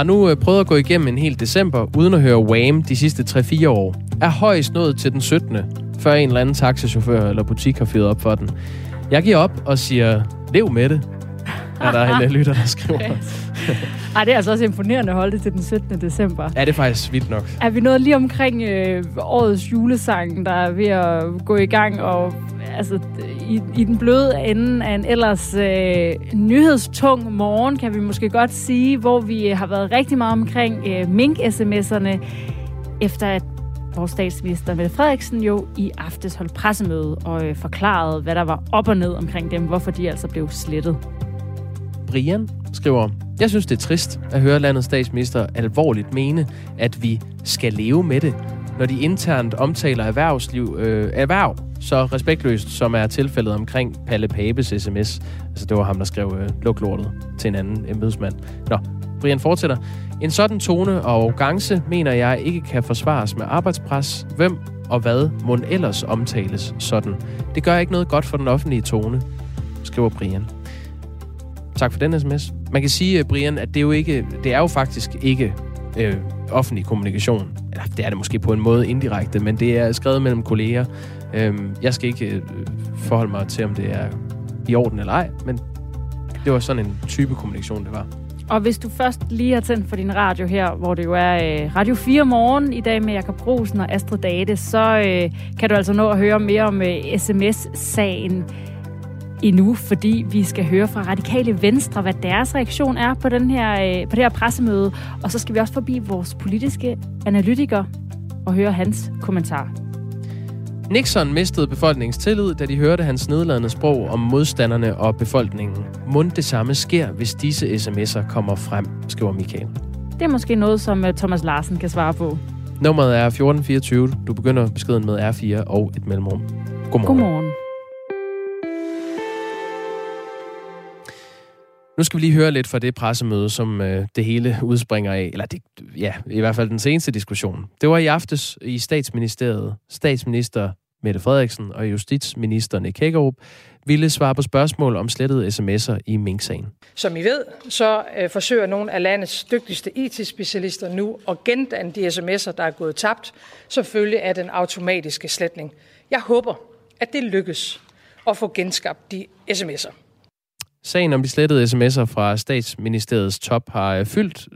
Har nu øh, prøvet at gå igennem en hel december, uden at høre Wham de sidste 3-4 år. Er højst nået til den 17. Før en eller anden taxichauffør eller butik har fyret op for den. Jeg giver op og siger, lev med det. Er der en øh, lytter, der skriver. Ej, det er altså også imponerende at holde det til den 17. december. Ja, det er faktisk vildt nok. Er vi nået lige omkring øh, årets julesang, der er ved at gå i gang, og altså, i, i den bløde ende af en ellers øh, nyhedstung morgen, kan vi måske godt sige, hvor vi øh, har været rigtig meget omkring øh, mink-sms'erne, efter at vores statsminister Mette Frederiksen jo i aftes holdt pressemøde og øh, forklarede, hvad der var op og ned omkring dem, hvorfor de altså blev slettet. Brian skriver, jeg synes, det er trist at høre landets statsminister alvorligt mene, at vi skal leve med det, når de internt omtaler erhvervsliv, øh, erhverv så respektløst, som er tilfældet omkring Palle Papes sms. Altså, det var ham, der skrev øh, luk lortet til en anden embedsmand. Nå, Brian fortsætter. En sådan tone og arrogance mener jeg ikke kan forsvares med arbejdspres. Hvem og hvad må ellers omtales sådan? Det gør ikke noget godt for den offentlige tone, skriver Brian. Tak for den sms. Man kan sige, øh, Brian, at det er jo, ikke, det er jo faktisk ikke øh, offentlig kommunikation. Eller, det er det måske på en måde indirekte, men det er skrevet mellem kolleger. Øh, jeg skal ikke øh, forholde mig til, om det er i orden eller ej, men det var sådan en type kommunikation, det var. Og hvis du først lige har tændt for din radio her, hvor det jo er øh, Radio 4 morgen i dag med Jakob Rosen og Astrid Date, så øh, kan du altså nå at høre mere om øh, sms-sagen endnu, fordi vi skal høre fra Radikale Venstre, hvad deres reaktion er på, den her, øh, på det her pressemøde. Og så skal vi også forbi vores politiske analytiker og høre hans kommentar. Nixon mistede befolkningens tillid, da de hørte hans nedladende sprog om modstanderne og befolkningen. Mund det samme sker, hvis disse sms'er kommer frem, skriver Michael. Det er måske noget, som øh, Thomas Larsen kan svare på. Nummeret er 1424. Du begynder beskeden med R4 og et mellemrum. Godmorgen. Godmorgen. Nu skal vi lige høre lidt fra det pressemøde, som øh, det hele udspringer af. Eller det, ja, i hvert fald den seneste diskussion. Det var i aftes i statsministeriet. Statsminister Mette Frederiksen og justitsminister Nick Hækkerup ville svare på spørgsmål om slettede sms'er i Mink-sagen. Som I ved, så øh, forsøger nogle af landets dygtigste IT-specialister nu at gendanne de sms'er, der er gået tabt, som følge af den automatiske sletning. Jeg håber, at det lykkes at få genskabt de sms'er. Sagen om de slettede sms'er fra statsministeriets top har øh, fyldt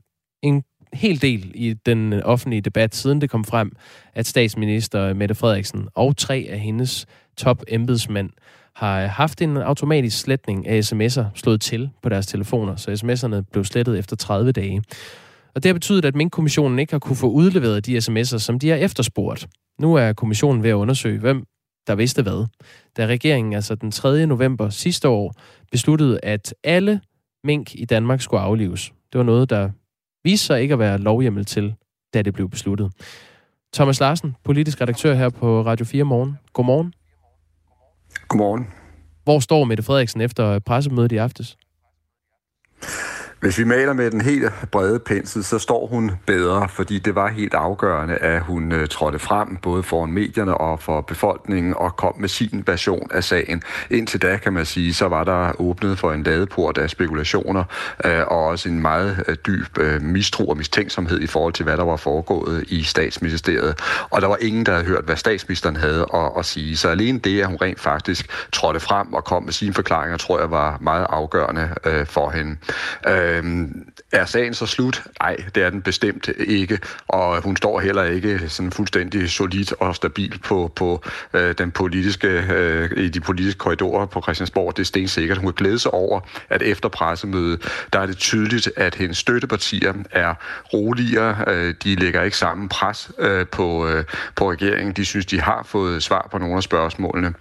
en hel del i den øh, offentlige debat, siden det kom frem, at statsminister øh, Mette Frederiksen og tre af hendes top embedsmænd har haft en automatisk sletning af sms'er slået til på deres telefoner, så sms'erne blev slettet efter 30 dage. Og det har betydet, at Mink-kommissionen ikke har kunne få udleveret de sms'er, som de har efterspurgt. Nu er kommissionen ved at undersøge, hvem der vidste hvad. Da regeringen altså den 3. november sidste år besluttede, at alle mink i Danmark skulle aflives. Det var noget, der viste sig ikke at være lovhjemmel til, da det blev besluttet. Thomas Larsen, politisk redaktør her på Radio 4 Morgen. Godmorgen. Godmorgen. Hvor står Mette Frederiksen efter pressemødet i aftes? Hvis vi maler med den helt brede pensel, så står hun bedre, fordi det var helt afgørende, at hun øh, trådte frem, både foran medierne og for befolkningen, og kom med sin version af sagen. Indtil da, kan man sige, så var der åbnet for en ladeport af spekulationer, øh, og også en meget øh, dyb mistro og mistænksomhed i forhold til, hvad der var foregået i statsministeriet. Og der var ingen, der havde hørt, hvad statsministeren havde at, at sige. Så alene det, at hun rent faktisk trådte frem og kom med sine forklaringer, tror jeg var meget afgørende for hende. Øh, Øhm, er sagen så slut? Nej, det er den bestemt ikke, og hun står heller ikke sådan fuldstændig solid og stabil på, på øh, den politiske, øh, i de politiske korridorer på Christiansborg. Det er stensikkert. Hun kan glæde sig over, at efter pressemødet, der er det tydeligt, at hendes støttepartier er roligere. Øh, de lægger ikke sammen pres øh, på, øh, på regeringen. De synes, de har fået svar på nogle af spørgsmålene.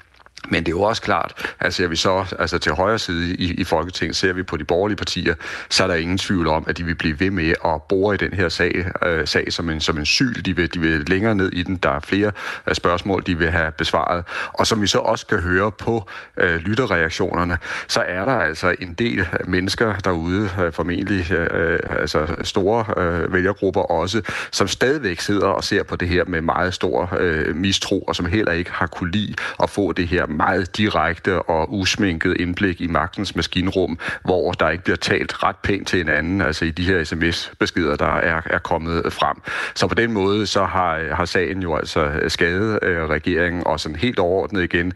Men det er jo også klart, at ser vi så altså til højre side i, i Folketinget, ser vi på de borgerlige partier, så er der ingen tvivl om, at de vil blive ved med at bore i den her sag, øh, sag som, en, som en syl. De vil, de vil længere ned i den. Der er flere øh, spørgsmål, de vil have besvaret. Og som vi så også kan høre på øh, lytterreaktionerne, så er der altså en del mennesker derude, øh, formentlig øh, altså store øh, vælgergrupper også, som stadigvæk sidder og ser på det her med meget stor øh, mistro, og som heller ikke har kunne lide at få det her meget direkte og usminket indblik i magtens maskinrum, hvor der ikke bliver talt ret pænt til hinanden, altså i de her sms-beskeder, der er, er kommet frem. Så på den måde, så har, har sagen jo altså øh, skadet øh, regeringen, og sådan helt overordnet igen,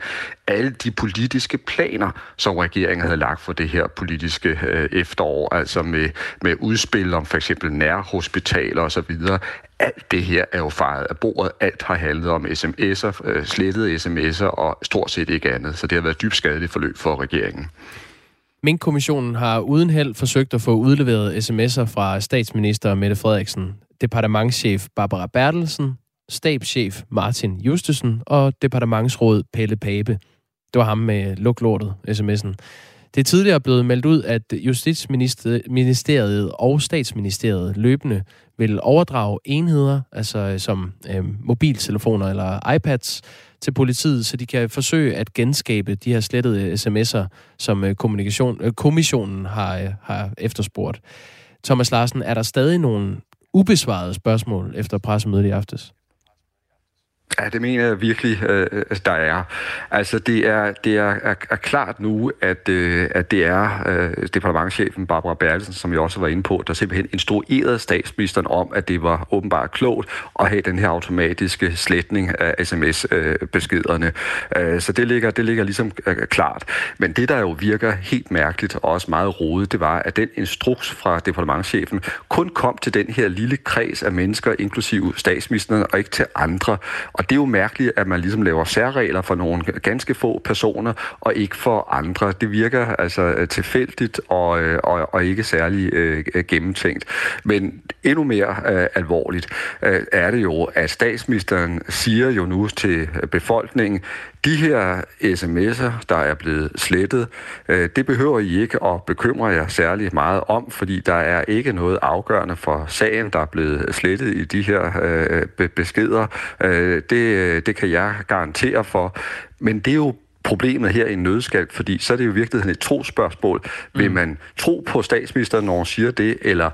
alle de politiske planer, som regeringen havde lagt for det her politiske øh, efterår, altså med, med udspil om for eksempel nærhospitaler osv., alt det her er jo fejret af bordet. Alt har handlet om sms'er, øh, slettede sms'er og stort set ikke andet. Så det har været dybt skadeligt forløb for regeringen. Mink-kommissionen har uden held forsøgt at få udleveret sms'er fra statsminister Mette Frederiksen, departementschef Barbara Bertelsen, stabschef Martin Justesen og departementsråd Pelle Pape. Det var ham med luklortet, sms'en. Det er tidligere blevet meldt ud, at Justitsministeriet og Statsministeriet løbende vil overdrage enheder, altså som øh, mobiltelefoner eller iPads, til politiet, så de kan forsøge at genskabe de her slettede sms'er, som øh, kommunikation, øh, kommissionen har, øh, har efterspurgt. Thomas Larsen, er der stadig nogle ubesvarede spørgsmål efter pressemødet i aftes? Ja, det mener jeg virkelig, øh, der er. Altså, det er, det er, er, er klart nu, at, øh, at det er øh, departementchefen Barbara Bertelsen, som jeg også var inde på, der simpelthen instruerede statsministeren om, at det var åbenbart klogt at have den her automatiske sletning af sms-beskederne. Øh, så det ligger, det ligger ligesom øh, klart. Men det, der jo virker helt mærkeligt og også meget rodet, det var, at den instruks fra departementchefen kun kom til den her lille kreds af mennesker, inklusive statsministeren, og ikke til andre. Og det er jo mærkeligt, at man ligesom laver særregler for nogle ganske få personer, og ikke for andre. Det virker altså tilfældigt og, øh, og, og ikke særlig øh, gennemtænkt. Men endnu mere øh, alvorligt øh, er det jo, at statsministeren siger jo nu til befolkningen, de her sms'er, der er blevet slettet, øh, det behøver I ikke at bekymre jer særlig meget om, fordi der er ikke noget afgørende for sagen, der er blevet slettet i de her øh, beskeder. Øh, det, øh, det kan jeg garantere for. Men det er jo problemet her i en nødskal, fordi så er det jo i virkeligheden et trospørgsmål. Mm. Vil man tro på statsministeren, når hun siger det, eller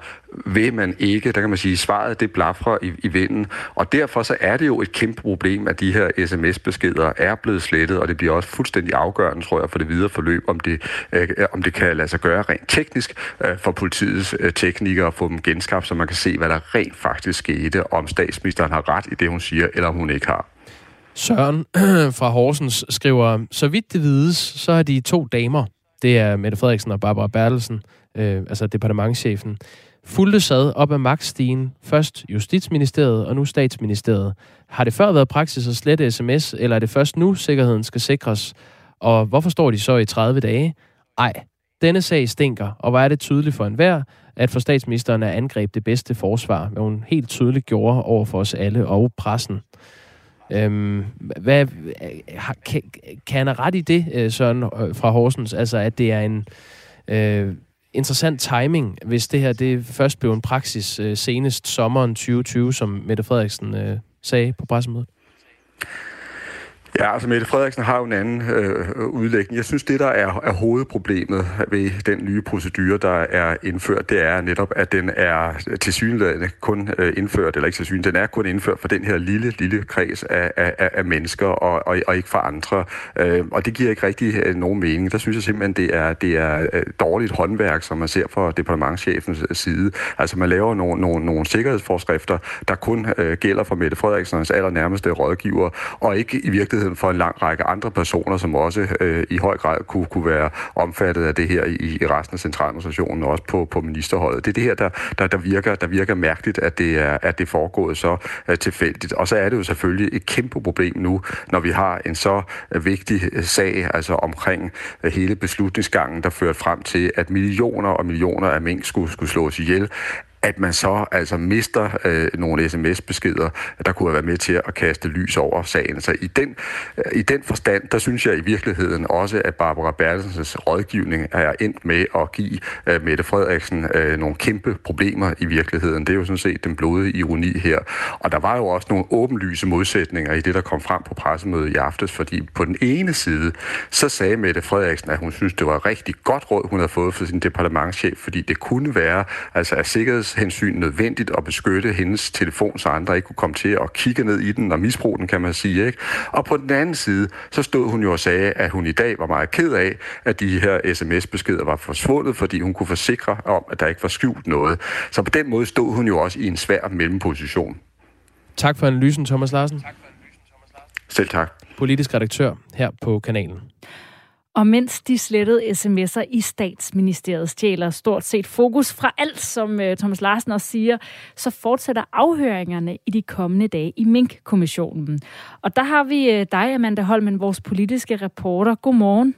vil man ikke? Der kan man sige, at svaret det blafrer i, i vinden. Og derfor så er det jo et kæmpe problem, at de her sms-beskeder er blevet slettet, og det bliver også fuldstændig afgørende, tror jeg, for det videre forløb, om det, øh, om det kan lade sig gøre rent teknisk øh, for politiets øh, teknikere at få dem genskabt, så man kan se, hvad der rent faktisk skete, om statsministeren har ret i det, hun siger, eller om hun ikke har. Søren fra Horsens skriver, så vidt det vides, så er de to damer, det er Mette Frederiksen og Barbara Bertelsen, øh, altså departementschefen, fulgte sad op ad magtstigen, først Justitsministeriet og nu Statsministeriet. Har det før været praksis at slette sms, eller er det først nu, sikkerheden skal sikres? Og hvorfor står de så i 30 dage? Ej, denne sag stinker, og hvor er det tydeligt for enhver, at for statsministeren er angreb det bedste forsvar, hvad hun helt tydeligt gjorde over for os alle og pressen. Øhm, hvad, øh, kan, kan han have ret i det, øh, Søren øh, fra Horsens? Altså, at det er en øh, interessant timing, hvis det her det først blev en praksis øh, senest sommeren 2020, som Mette Frederiksen øh, sagde på pressemødet? Ja, altså Mette Frederiksen har jo en anden øh, udlægning. Jeg synes, det der er, er hovedproblemet ved den nye procedure, der er indført, det er netop, at den er tilsyneladende kun øh, indført, eller ikke tilsyneladende, den er kun indført for den her lille, lille kreds af, af, af mennesker, og, og, og ikke for andre. Øh, og det giver ikke rigtig øh, nogen mening. Der synes jeg simpelthen, det er, det er øh, dårligt håndværk, som man ser fra departementchefens øh, side. Altså man laver nogle, nogle, nogle sikkerhedsforskrifter, der kun øh, gælder for Mette Frederiksens allernærmeste rådgiver, og ikke i virkeligheden muligheden for en lang række andre personer, som også øh, i høj grad kunne, kunne være omfattet af det her i, i resten af centraladministrationen, og også på, på ministerholdet. Det er det her, der, der, der, virker, der virker mærkeligt, at det er, at det er foregået så øh, tilfældigt. Og så er det jo selvfølgelig et kæmpe problem nu, når vi har en så øh, vigtig øh, sag, altså omkring øh, hele beslutningsgangen, der førte frem til, at millioner og millioner af mink skulle, skulle slås ihjel, at man så altså mister øh, nogle sms-beskeder, der kunne have været med til at kaste lys over sagen. Så i den, øh, i den forstand, der synes jeg i virkeligheden også, at Barbara Bertelsens rådgivning er endt med at give øh, Mette Frederiksen øh, nogle kæmpe problemer i virkeligheden. Det er jo sådan set den blodige ironi her. Og der var jo også nogle åbenlyse modsætninger i det, der kom frem på pressemødet i aftes, fordi på den ene side, så sagde Mette Frederiksen, at hun synes, det var rigtig godt råd, hun havde fået fra sin departementchef, fordi det kunne være, altså at sikkerheds sikkerhedshensyn nødvendigt at beskytte hendes telefon, så andre ikke kunne komme til at kigge ned i den og misbruge den, kan man sige. Ikke? Og på den anden side, så stod hun jo og sagde, at hun i dag var meget ked af, at de her sms-beskeder var forsvundet, fordi hun kunne forsikre om, at der ikke var skjult noget. Så på den måde stod hun jo også i en svær mellemposition. Tak for analysen, Thomas Larsen. Selv tak. Politisk redaktør her på kanalen. Og mens de slettede sms'er i statsministeriet stjæler stort set fokus fra alt, som uh, Thomas Larsen også siger, så fortsætter afhøringerne i de kommende dage i Mink-kommissionen. Og der har vi uh, dig, Amanda Holmen, vores politiske reporter. Godmorgen.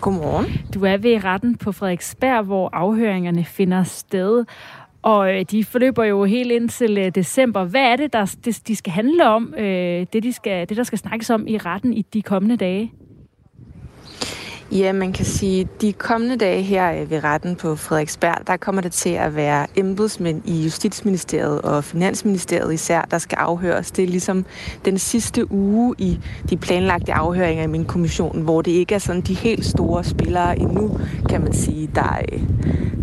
Godmorgen. Du er ved retten på Frederiksberg, hvor afhøringerne finder sted. Og øh, de forløber jo helt indtil øh, december. Hvad er det, der de skal handle om, øh, det, de skal, det der skal snakkes om i retten i de kommende dage? Ja, man kan sige, at de kommende dage her øh, ved retten på Frederiksberg, der kommer det til at være embedsmænd i Justitsministeriet og Finansministeriet især, der skal afhøres. Det er ligesom den sidste uge i de planlagte afhøringer i min kommission, hvor det ikke er sådan de helt store spillere endnu, kan man sige, der, øh,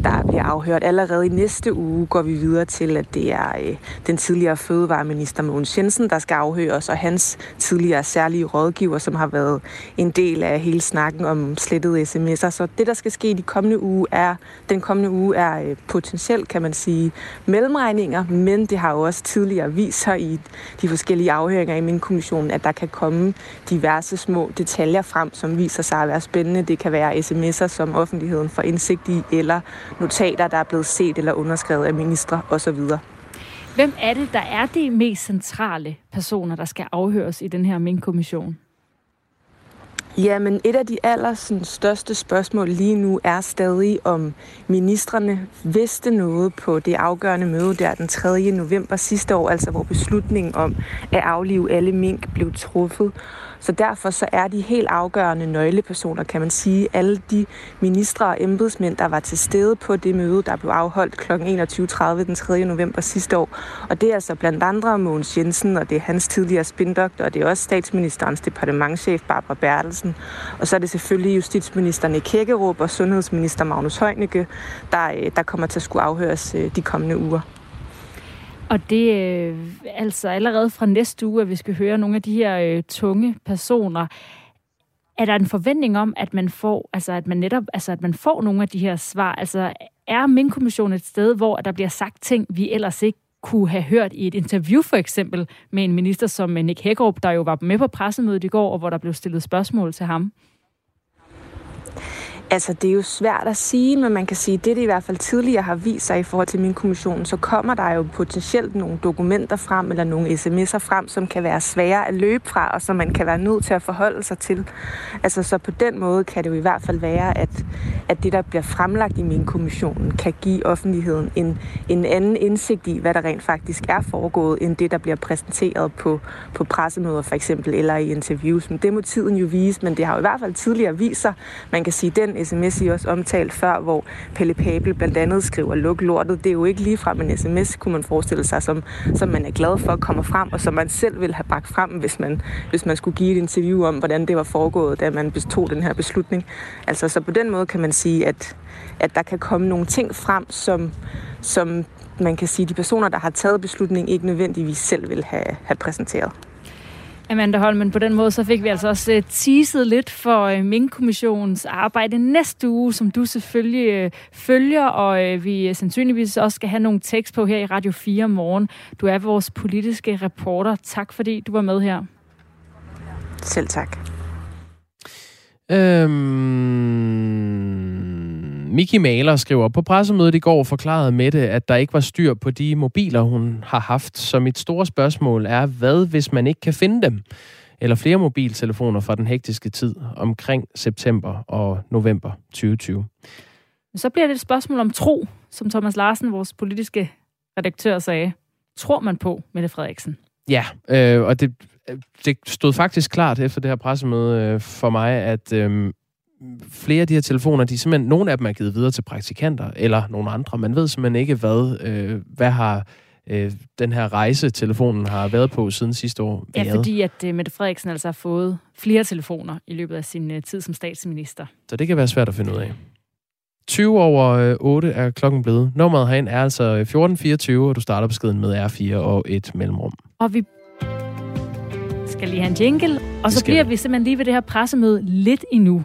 der bliver afhørt. Allerede i næste uge går vi videre til, at det er øh, den tidligere fødevareminister Mogens Jensen, der skal afhøres, og hans tidligere særlige rådgiver, som har været en del af hele snakken om slettede sms'er. Så det, der skal ske de kommende uge, er, den kommende uge er øh, potentielt, kan man sige, mellemregninger, men det har jo også tidligere vist sig i de forskellige afhøringer i min kommission, at der kan komme diverse små detaljer frem, som viser sig at være spændende. Det kan være sms'er, som offentligheden får indsigt i, eller notater, der er blevet set eller underskrevet af ministre osv. Hvem er det, der er de mest centrale personer, der skal afhøres i den her Mink-kommission? Ja, men et af de aller sådan, største spørgsmål lige nu er stadig, om ministerne vidste noget på det afgørende møde der den 3. november sidste år, altså hvor beslutningen om at aflive alle mink blev truffet. Så derfor så er de helt afgørende nøglepersoner, kan man sige, alle de ministre og embedsmænd, der var til stede på det møde, der blev afholdt kl. 21.30 den 3. november sidste år. Og det er altså blandt andre Mogens Jensen, og det er hans tidligere spindoktor, og det er også statsministerens departementchef Barbara Bertelsen. Og så er det selvfølgelig justitsministerne Hækkerup og sundhedsminister Magnus Heunicke, der, øh, der kommer til at skulle afhøres øh, de kommende uger. Og det er øh, altså allerede fra næste uge, at vi skal høre nogle af de her øh, tunge personer. Er der en forventning om, at man får, altså at man netop, altså at man får nogle af de her svar? Altså er min kommission et sted, hvor der bliver sagt ting, vi ellers ikke kunne have hørt i et interview for eksempel med en minister som øh, Nick Hækkerup, der jo var med på pressemødet i går, og hvor der blev stillet spørgsmål til ham? Altså, det er jo svært at sige, men man kan sige, at det, det i hvert fald tidligere har vist sig i forhold til min kommission, så kommer der jo potentielt nogle dokumenter frem, eller nogle sms'er frem, som kan være svære at løbe fra, og som man kan være nødt til at forholde sig til. Altså, så på den måde kan det jo i hvert fald være, at, at det, der bliver fremlagt i min kommission, kan give offentligheden en, en anden indsigt i, hvad der rent faktisk er foregået, end det, der bliver præsenteret på, på pressemøder for eksempel, eller i interviews. Men det må tiden jo vise, men det har jo i hvert fald tidligere vist sig, man kan sige, den sms, I også omtalt før, hvor Pelle Pabel blandt andet skriver, luk lortet. Det er jo ikke lige fra en sms, kunne man forestille sig, som, som man er glad for at komme frem, og som man selv ville have bragt frem, hvis man, hvis man skulle give et interview om, hvordan det var foregået, da man tog den her beslutning. Altså, så på den måde kan man sige, at, at der kan komme nogle ting frem, som, som man kan sige, de personer, der har taget beslutningen, ikke nødvendigvis selv vil have, have præsenteret. Amanda Holmen, på den måde så fik vi altså også uh, teaset lidt for uh, Mink-kommissionens arbejde næste uge, som du selvfølgelig uh, følger, og vi sandsynligvis også skal have nogle tekst på her i Radio 4 morgen. Du er vores politiske reporter. Tak fordi du var med her. Selv tak. Øhm Miki Maler skriver, på pressemødet i går forklarede Mette, at der ikke var styr på de mobiler, hun har haft. Så mit store spørgsmål er, hvad hvis man ikke kan finde dem? Eller flere mobiltelefoner fra den hektiske tid omkring september og november 2020. Så bliver det et spørgsmål om tro, som Thomas Larsen, vores politiske redaktør, sagde. Tror man på Mette Frederiksen? Ja, øh, og det, det stod faktisk klart efter det her pressemøde øh, for mig, at øh, flere af de her telefoner, de er simpelthen, nogle af dem er givet videre til praktikanter, eller nogle andre. Man ved simpelthen ikke, hvad, øh, hvad har øh, den her rejse, telefonen har været på siden sidste år. Ja, været. fordi at øh, Mette Frederiksen altså har fået flere telefoner i løbet af sin øh, tid som statsminister. Så det kan være svært at finde ud af. 20 over 8 er klokken blevet. Nummeret herind er altså 1424, og du starter beskeden med R4 og et mellemrum. Og vi skal lige have en jingle, og så bliver vi simpelthen lige ved det her pressemøde lidt endnu.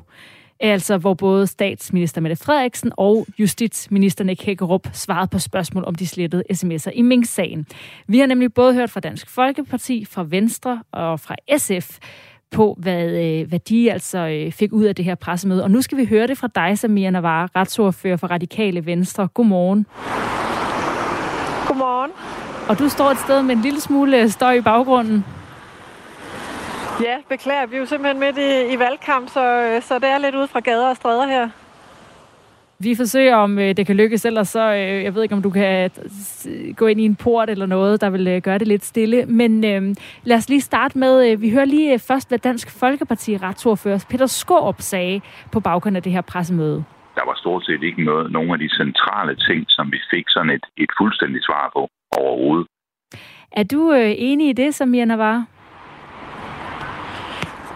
Altså, hvor både statsminister Mette Frederiksen og justitsminister Nick Hækkerup svarede på spørgsmål om de slettede sms'er i Mink-sagen. Vi har nemlig både hørt fra Dansk Folkeparti, fra Venstre og fra SF, på, hvad, øh, hvad de altså øh, fik ud af det her pressemøde. Og nu skal vi høre det fra dig, Samia Navarre, retsordfører for Radikale Venstre. Godmorgen. Godmorgen. Og du står et sted med en lille smule støj i baggrunden. Ja, beklager. Vi er jo simpelthen midt i, i valgkamp, så, øh, så det er lidt ud fra gader og stræder her. Vi forsøger, om øh, det kan lykkes, ellers så, øh, jeg ved ikke, om du kan gå ind i en port eller noget, der vil gøre det lidt stille. Men øh, lad os lige starte med, vi hører lige først, hvad Dansk Folkeparti retsordfører Peter Skårup sagde på baggrund af det her pressemøde. Der var stort set ikke noget, nogen af de centrale ting, som vi fik sådan et, et fuldstændigt svar på overhovedet. Er du øh, enig i det, som Jana var?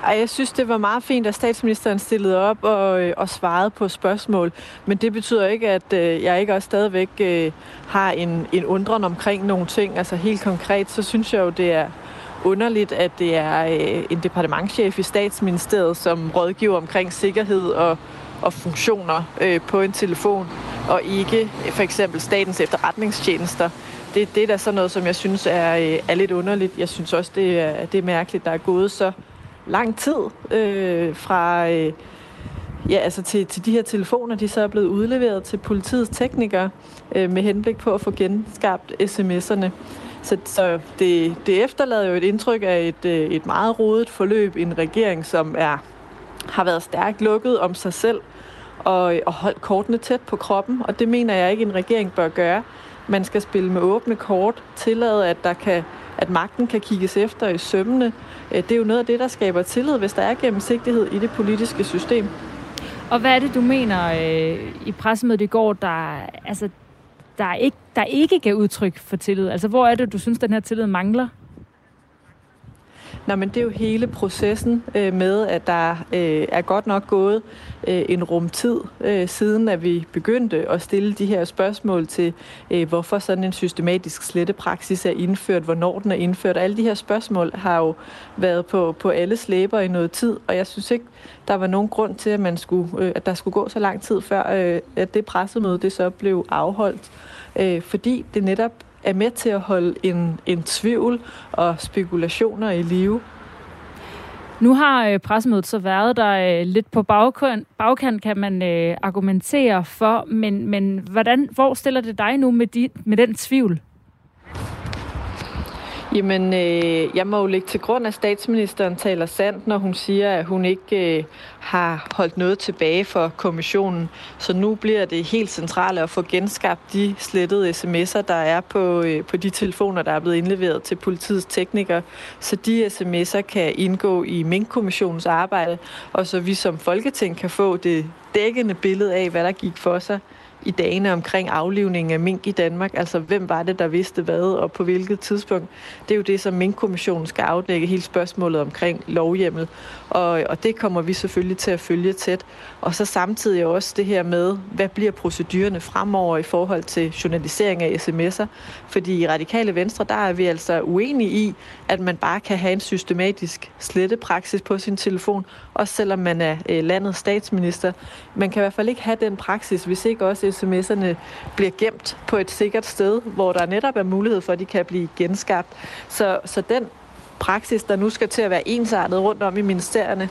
Ej, jeg synes, det var meget fint, at statsministeren stillede op og, øh, og svarede på spørgsmål. Men det betyder ikke, at øh, jeg ikke også stadigvæk øh, har en, en undren omkring nogle ting. Altså helt konkret, så synes jeg jo, det er underligt, at det er øh, en departementchef i statsministeriet, som rådgiver omkring sikkerhed og, og funktioner øh, på en telefon, og ikke for eksempel statens efterretningstjenester. Det, det er da sådan noget, som jeg synes er, øh, er lidt underligt. Jeg synes også, det er, det er mærkeligt, der er gået så lang tid øh, fra... Øh, ja, altså til, til de her telefoner, de så er blevet udleveret til politiets teknikere øh, med henblik på at få genskabt sms'erne. Så, så det, det efterlader jo et indtryk af et, øh, et meget rodet forløb. i En regering, som er har været stærkt lukket om sig selv og, og holdt kortene tæt på kroppen. Og det mener jeg ikke, en regering bør gøre. Man skal spille med åbne kort, tillade, at der kan at magten kan kigges efter i sømmene. Øh, det er jo noget af det, der skaber tillid, hvis der er gennemsigtighed i det politiske system. Og hvad er det, du mener øh, i pressemødet i går, der, altså, der, ikke, der ikke gav udtryk for tillid? Altså, hvor er det, du synes, den her tillid mangler? Nå, men det er jo hele processen øh, med, at der øh, er godt nok gået øh, en rumtid, øh, siden at vi begyndte at stille de her spørgsmål til, øh, hvorfor sådan en systematisk slettepraksis er indført, hvornår den er indført. Alle de her spørgsmål har jo været på, på alle slæber i noget tid, og jeg synes ikke, der var nogen grund til, at, man skulle, øh, at der skulle gå så lang tid før, øh, at det pressemøde det så blev afholdt. Øh, fordi det netop er med til at holde en, en tvivl og spekulationer i live. Nu har øh, pressemødet så været der øh, lidt på bagkant, bagkant kan man øh, argumentere for, men, men hvordan, hvor stiller det dig nu med, de, med den tvivl? Jamen, øh, jeg må jo lægge til grund, at statsministeren taler sandt, når hun siger, at hun ikke øh, har holdt noget tilbage for kommissionen. Så nu bliver det helt centralt at få genskabt de slettede sms'er, der er på, øh, på de telefoner, der er blevet indleveret til politiets teknikere, så de sms'er kan indgå i Mink-kommissionens arbejde, og så vi som Folketing kan få det dækkende billede af, hvad der gik for sig i dagene omkring aflivningen af mink i Danmark. Altså, hvem var det, der vidste hvad, og på hvilket tidspunkt. Det er jo det, som Mink-kommissionen skal afdække, hele spørgsmålet omkring lovhjemmel. Og, og det kommer vi selvfølgelig til at følge tæt. Og så samtidig også det her med, hvad bliver procedurerne fremover i forhold til journalisering af sms'er. Fordi i Radikale Venstre, der er vi altså uenige i, at man bare kan have en systematisk slettepraksis på sin telefon, også selvom man er øh, landets statsminister. Man kan i hvert fald ikke have den praksis, hvis ikke også sms'erne bliver gemt på et sikkert sted, hvor der netop er mulighed for, at de kan blive genskabt. Så, så den praksis, der nu skal til at være ensartet rundt om i ministerierne,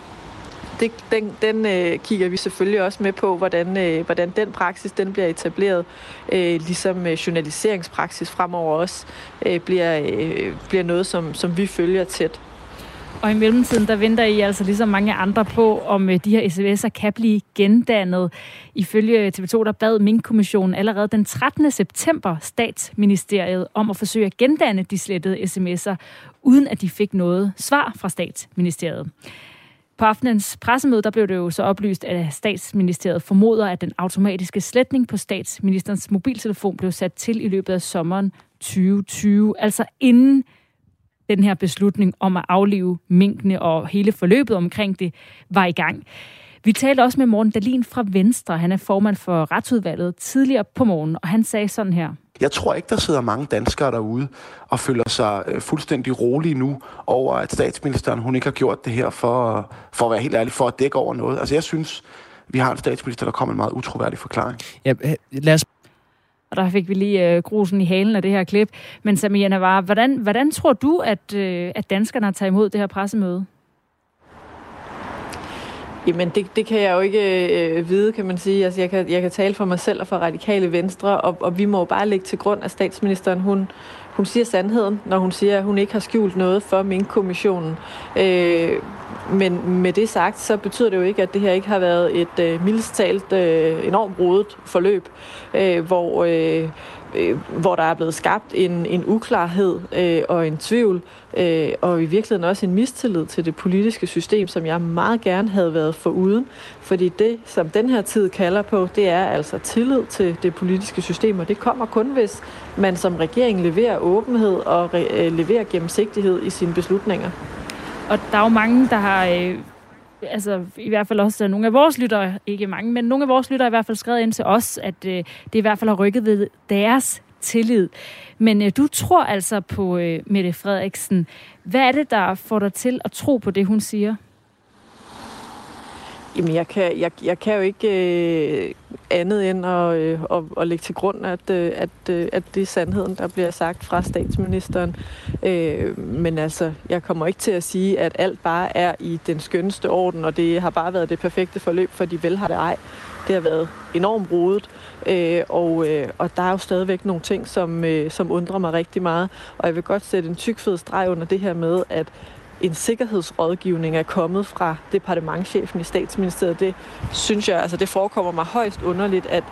det, den, den øh, kigger vi selvfølgelig også med på, hvordan, øh, hvordan den praksis den bliver etableret, øh, ligesom øh, journaliseringspraksis fremover også øh, bliver, øh, bliver noget, som, som vi følger tæt. Og i mellemtiden, der venter I altså ligesom mange andre på, om øh, de her sms'er kan blive gendannet. Ifølge øh, TV2, der bad Mink-kommissionen allerede den 13. september statsministeriet om at forsøge at gendanne de slettede sms'er, uden at de fik noget svar fra statsministeriet. På aftenens pressemøde der blev det jo så oplyst, at statsministeriet formoder, at den automatiske sletning på statsministerens mobiltelefon blev sat til i løbet af sommeren 2020, altså inden den her beslutning om at aflive minkene og hele forløbet omkring det var i gang. Vi talte også med Morten Dalin fra Venstre. Han er formand for retsudvalget tidligere på morgen, og han sagde sådan her. Jeg tror ikke, der sidder mange danskere derude og føler sig øh, fuldstændig rolige nu over, at statsministeren hun ikke har gjort det her for, for at være helt ærlig, for at dække over noget. Altså jeg synes, vi har en statsminister, der kommer en meget utroværdig forklaring. Ja, lad os og der fik vi lige øh, grusen i halen af det her klip. Men Samia Navar, hvordan, hvordan tror du, at, øh, at danskerne har taget imod det her pressemøde? Jamen, det, det kan jeg jo ikke øh, vide, kan man sige. Altså, jeg, kan, jeg kan tale for mig selv og for radikale venstre, og, og vi må jo bare lægge til grund, at statsministeren, hun, hun siger sandheden, når hun siger, at hun ikke har skjult noget for Mink-kommissionen. Øh, men med det sagt, så betyder det jo ikke, at det her ikke har været et øh, mildest talt øh, enormt rodet forløb, øh, hvor, øh, øh, hvor der er blevet skabt en, en uklarhed øh, og en tvivl, øh, og i virkeligheden også en mistillid til det politiske system, som jeg meget gerne havde været foruden. Fordi det, som den her tid kalder på, det er altså tillid til det politiske system, og det kommer kun, hvis man som regering leverer åbenhed og re- øh, leverer gennemsigtighed i sine beslutninger. Og der er jo mange, der har... Øh, altså i hvert fald også nogle af vores lyttere, ikke mange, men nogle af vores lyttere har i hvert fald skrevet ind til os, at øh, det i hvert fald har rykket ved deres tillid. Men øh, du tror altså på øh, Mette Frederiksen. Hvad er det, der får dig til at tro på det, hun siger? Jamen, jeg kan, jeg, jeg kan jo ikke øh, andet end at, øh, at, at lægge til grund, at, øh, at, øh, at det er sandheden, der bliver sagt fra statsministeren. Øh, men altså, jeg kommer ikke til at sige, at alt bare er i den skønneste orden, og det har bare været det perfekte forløb, for de vel har det ej. Det har været enormt rodet, øh, og, øh, og der er jo stadigvæk nogle ting, som, øh, som undrer mig rigtig meget. Og jeg vil godt sætte en tyk fed streg under det her med, at en sikkerhedsrådgivning er kommet fra departementchefen i statsministeriet. Det synes jeg, altså det forekommer mig højst underligt, at,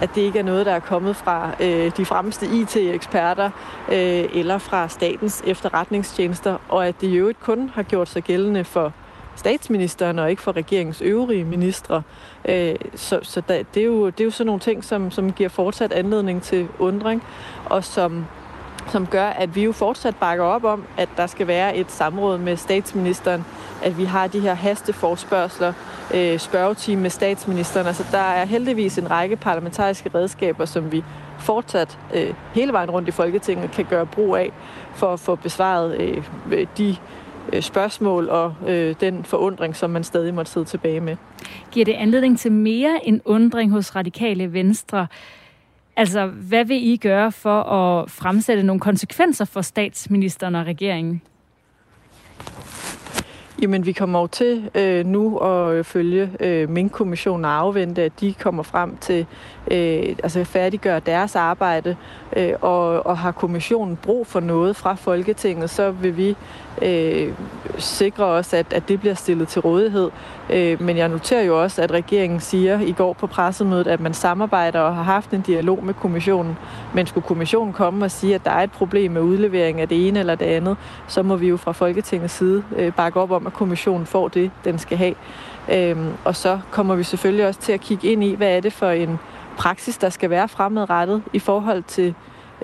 at det ikke er noget, der er kommet fra øh, de fremmeste IT-eksperter øh, eller fra statens efterretningstjenester, og at det jo ikke kun har gjort sig gældende for statsministeren og ikke for regeringens øvrige ministre. Øh, så så der, det, er jo, det er jo sådan nogle ting, som, som giver fortsat anledning til undring, og som som gør, at vi jo fortsat bakker op om, at der skal være et samråd med statsministeren, at vi har de her hasteforspørgseler, øh, spørgetime med statsministeren. Altså, der er heldigvis en række parlamentariske redskaber, som vi fortsat øh, hele vejen rundt i Folketinget kan gøre brug af for at få besvaret øh, de spørgsmål og øh, den forundring, som man stadig måtte sidde tilbage med. Giver det anledning til mere en undring hos radikale venstre? Altså, hvad vil I gøre for at fremsætte nogle konsekvenser for statsministeren og regeringen? Jamen, vi kommer jo til øh, nu at følge øh, Mink-kommissionen og afvente, at de kommer frem til øh, altså færdiggøre deres arbejde, øh, og, og har kommissionen brug for noget fra Folketinget, så vil vi øh, sikre os, at, at det bliver stillet til rådighed. Øh, men jeg noterer jo også, at regeringen siger i går på pressemødet, at man samarbejder og har haft en dialog med kommissionen. Men skulle kommissionen komme og sige, at der er et problem med udlevering af det ene eller det andet, så må vi jo fra Folketingets side øh, bakke op om, at kommissionen får det, den skal have. Øhm, og så kommer vi selvfølgelig også til at kigge ind i, hvad er det for en praksis, der skal være fremadrettet i forhold til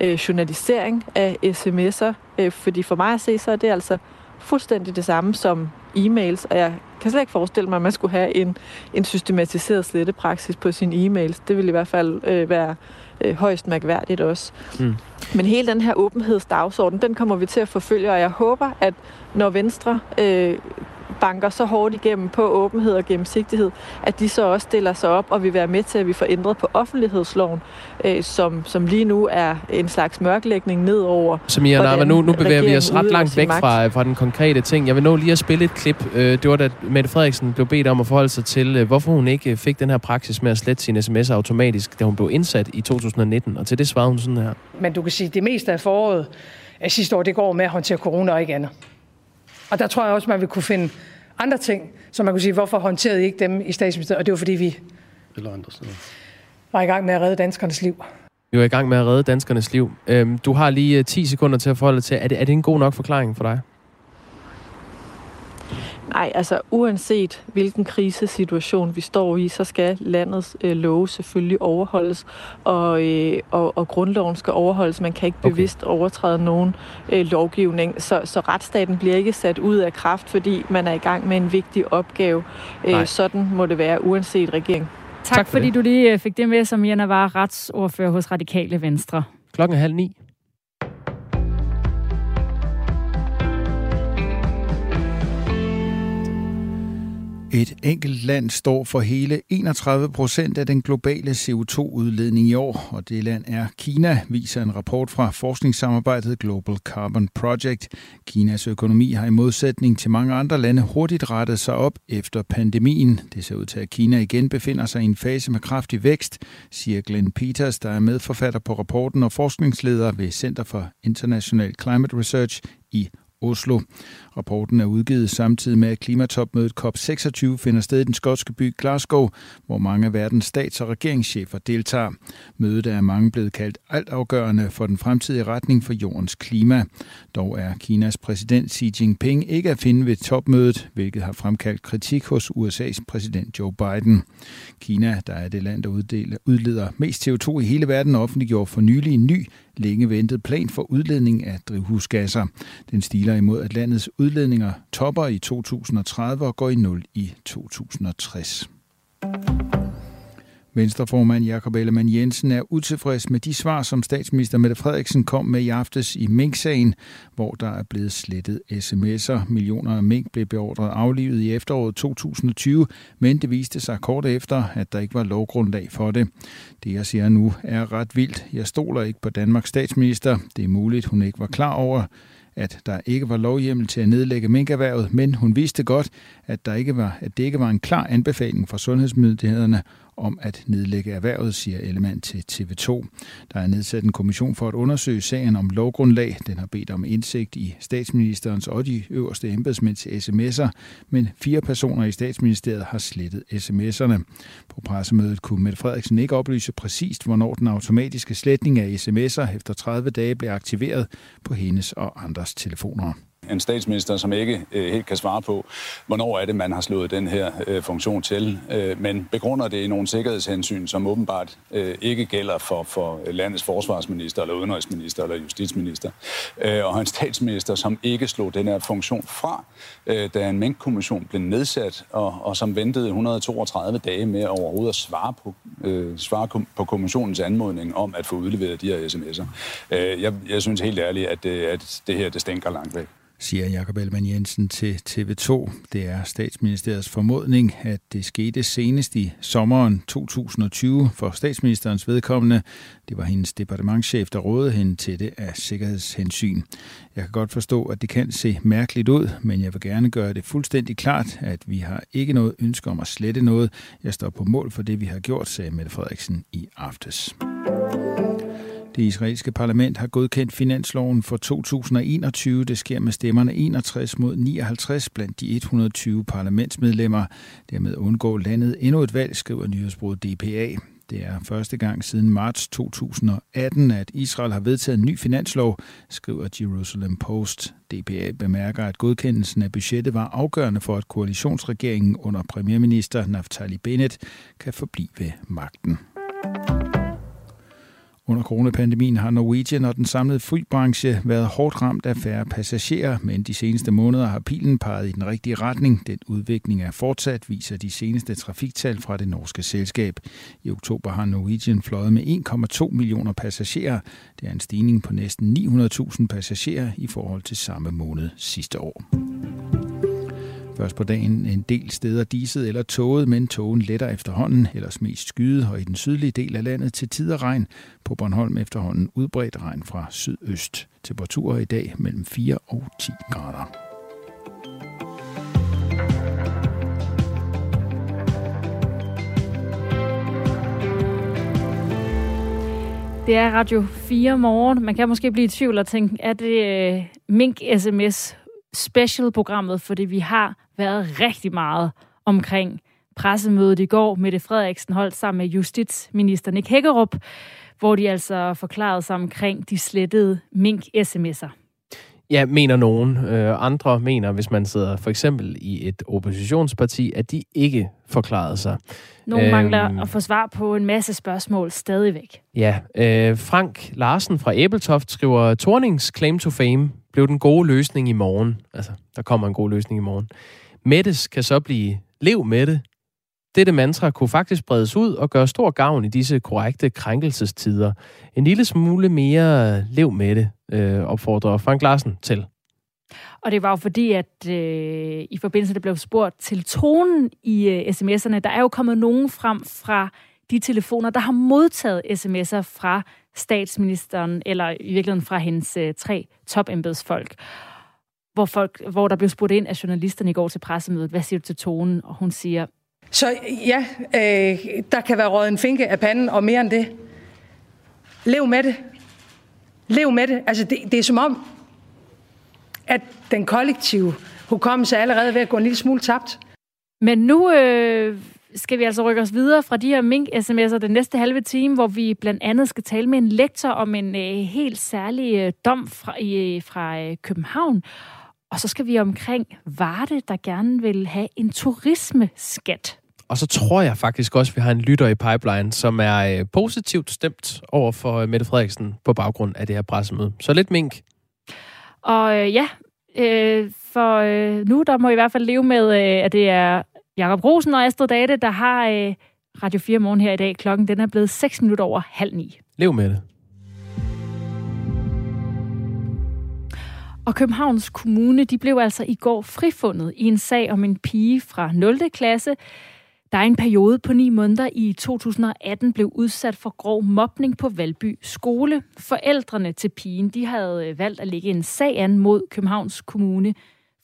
øh, journalisering af sms'er. Øh, fordi for mig at se, så er det altså fuldstændig det samme som e-mails, og jeg kan slet ikke forestille mig, at man skulle have en, en systematiseret slettekraksis på sine e-mails. Det vil i hvert fald øh, være øh, højst mærkværdigt også. Mm. Men hele den her åbenhedsdagsorden, den kommer vi til at forfølge, og jeg håber, at når Venstre øh, banker så hårdt igennem på åbenhed og gennemsigtighed, at de så også stiller sig op og vil være med til, at vi får ændret på offentlighedsloven, øh, som, som lige nu er en slags mørklægning nedover. Som I er, nu, nu bevæger vi os ret langt væk fra, fra den konkrete ting. Jeg vil nå lige at spille et klip. Øh, det var da Mette Frederiksen blev bedt om at forholde sig til, øh, hvorfor hun ikke fik den her praksis med at slette sine sms'er automatisk, da hun blev indsat i 2019. Og til det svarede hun sådan her. Men du kan sige, at det meste af foråret sidste år, det går med at håndtere corona og ikke andet. Og der tror jeg også, man vil kunne finde andre ting, som man kunne sige, hvorfor håndterede I ikke dem i statsministeriet? Og det var fordi, vi Eller andre steder. var i gang med at redde danskernes liv. Vi var i gang med at redde danskernes liv. Øhm, du har lige 10 øh, sekunder til at forholde til. Er det, er det en god nok forklaring for dig? Nej, altså uanset hvilken krisesituation vi står i, så skal landets øh, love selvfølgelig overholdes, og, øh, og, og grundloven skal overholdes. Man kan ikke okay. bevidst overtræde nogen øh, lovgivning, så, så retsstaten bliver ikke sat ud af kraft, fordi man er i gang med en vigtig opgave. Øh, sådan må det være, uanset regering. Tak, tak for fordi det. du lige øh, fik det med, som Jana var retsordfører hos Radikale Venstre. Klokken er halv ni. Et enkelt land står for hele 31 procent af den globale CO2-udledning i år, og det land er Kina, viser en rapport fra forskningssamarbejdet Global Carbon Project. Kinas økonomi har i modsætning til mange andre lande hurtigt rettet sig op efter pandemien. Det ser ud til, at Kina igen befinder sig i en fase med kraftig vækst, siger Glenn Peters, der er medforfatter på rapporten og forskningsleder ved Center for International Climate Research i Oslo. Rapporten er udgivet samtidig med, at klimatopmødet COP26 finder sted i den skotske by Glasgow, hvor mange af verdens stats- og regeringschefer deltager. Mødet er mange blevet kaldt altafgørende for den fremtidige retning for jordens klima. Dog er Kinas præsident Xi Jinping ikke at finde ved topmødet, hvilket har fremkaldt kritik hos USA's præsident Joe Biden. Kina, der er det land, der udleder mest CO2 i hele verden, offentliggjorde for nylig en ny længe ventet plan for udledning af drivhusgasser. Den stiler imod, at landets udledninger topper i 2030 og går i nul i 2060. Venstreformand Jakob Ellemann Jensen er utilfreds med de svar, som statsminister Mette Frederiksen kom med i aftes i Mink-sagen, hvor der er blevet slettet sms'er. Millioner af mink blev beordret aflivet i efteråret 2020, men det viste sig kort efter, at der ikke var lovgrundlag for det. Det, jeg siger nu, er ret vildt. Jeg stoler ikke på Danmarks statsminister. Det er muligt, hun ikke var klar over, at der ikke var lovhjemmel til at nedlægge minkerhvervet, men hun vidste godt, at, der ikke var, at det ikke var en klar anbefaling fra sundhedsmyndighederne om at nedlægge erhvervet, siger Ellemann til TV2. Der er nedsat en kommission for at undersøge sagen om lovgrundlag. Den har bedt om indsigt i statsministerens og de øverste embedsmænds sms'er, men fire personer i statsministeriet har slettet sms'erne. På pressemødet kunne Mette Frederiksen ikke oplyse præcist, hvornår den automatiske sletning af sms'er efter 30 dage blev aktiveret på hendes og andres telefoner en statsminister, som ikke øh, helt kan svare på, hvornår er det, man har slået den her øh, funktion til, øh, men begrunder det i nogle sikkerhedshensyn, som åbenbart øh, ikke gælder for, for landets forsvarsminister, eller udenrigsminister, eller justitsminister, øh, og en statsminister, som ikke slog den her funktion fra, øh, da en mængdkommission blev nedsat, og, og som ventede 132 dage med overhovedet at svare på, øh, svare på kommissionens anmodning om at få udleveret de her sms'er. Øh, jeg, jeg synes helt ærligt, at øh, at det her det stænker langt væk siger Jakob Ellemann Jensen til TV2. Det er statsministeriets formodning, at det skete senest i sommeren 2020 for statsministerens vedkommende. Det var hendes departementschef, der rådede hende til det af sikkerhedshensyn. Jeg kan godt forstå, at det kan se mærkeligt ud, men jeg vil gerne gøre det fuldstændig klart, at vi har ikke noget ønske om at slette noget. Jeg står på mål for det, vi har gjort, sagde Mette Frederiksen i aftes. Det israelske parlament har godkendt finansloven for 2021. Det sker med stemmerne 61 mod 59 blandt de 120 parlamentsmedlemmer. Dermed undgår landet endnu et valg, skriver nyhedsbruget DPA. Det er første gang siden marts 2018, at Israel har vedtaget en ny finanslov, skriver Jerusalem Post. DPA bemærker, at godkendelsen af budgettet var afgørende for, at koalitionsregeringen under premierminister Naftali Bennett kan forblive ved magten. Under coronapandemien har Norwegian og den samlede flybranche været hårdt ramt af færre passagerer, men de seneste måneder har pilen peget i den rigtige retning. Den udvikling er fortsat, viser de seneste trafiktal fra det norske selskab. I oktober har Norwegian fløjet med 1,2 millioner passagerer. Det er en stigning på næsten 900.000 passagerer i forhold til samme måned sidste år. Først på dagen en del steder diset eller tåget, men tågen letter efterhånden, ellers mest skyet, og i den sydlige del af landet til tider regn. På Bornholm efterhånden udbredt regn fra sydøst. Temperaturer i dag mellem 4 og 10 grader. Det er Radio 4 morgen. Man kan måske blive i tvivl og tænke, er det øh, Mink SMS specialprogrammet, fordi vi har været rigtig meget omkring pressemødet i går. Mette Frederiksen holdt sammen med justitsminister Nick Hækkerup, hvor de altså forklarede sig omkring de slettede mink-sms'er. Ja, mener nogen. Øh, andre mener, hvis man sidder for eksempel i et oppositionsparti, at de ikke forklarede sig. Nogle øhm, mangler at få svar på en masse spørgsmål stadigvæk. Ja, øh, Frank Larsen fra Æbeltoft skriver, Tornings claim to fame blev den gode løsning i morgen. Altså, der kommer en god løsning i morgen. Mettes kan så blive lev med det. Dette mantra kunne faktisk bredes ud og gøre stor gavn i disse korrekte krænkelsestider. En lille smule mere lev med det, øh, opfordrer Frank Larsen til. Og det var jo fordi, at øh, i forbindelse med, det blev spurgt til tonen i øh, sms'erne, der er jo kommet nogen frem fra de telefoner, der har modtaget sms'er fra statsministeren, eller i virkeligheden fra hendes øh, tre topembedsfolk, hvor, folk, hvor der blev spurgt ind af journalisterne i går til pressemødet, hvad siger du til tonen? Og hun siger... Så ja, øh, der kan være røget en finke af panden, og mere end det. Lev med det. Lev med det. Altså, det, det er som om, at den kollektive hukommelse er allerede ved at gå en lille smule tabt. Men nu øh, skal vi altså rykke os videre fra de her mink-sms'er den næste halve time, hvor vi blandt andet skal tale med en lektor om en øh, helt særlig øh, dom fra, i, øh, fra øh, København. Og så skal vi omkring Varde, der gerne vil have en turismeskat. Og så tror jeg faktisk også, at vi har en lytter i pipeline, som er øh, positivt stemt over for øh, Mette Frederiksen på baggrund af det her pressemøde. Så lidt mink. Og øh, ja, øh, for øh, nu der må I i hvert fald leve med, øh, at det er Jakob Rosen og Astrid Date, der har øh, Radio 4 morgen her i dag. Klokken den er blevet 6 minutter over halv ni. Lev med det. Og Københavns Kommune de blev altså i går frifundet i en sag om en pige fra 0. klasse, der er en periode på ni måneder i 2018 blev udsat for grov mobning på Valby skole. Forældrene til pigen de havde øh, valgt at lægge en sag an mod Københavns Kommune,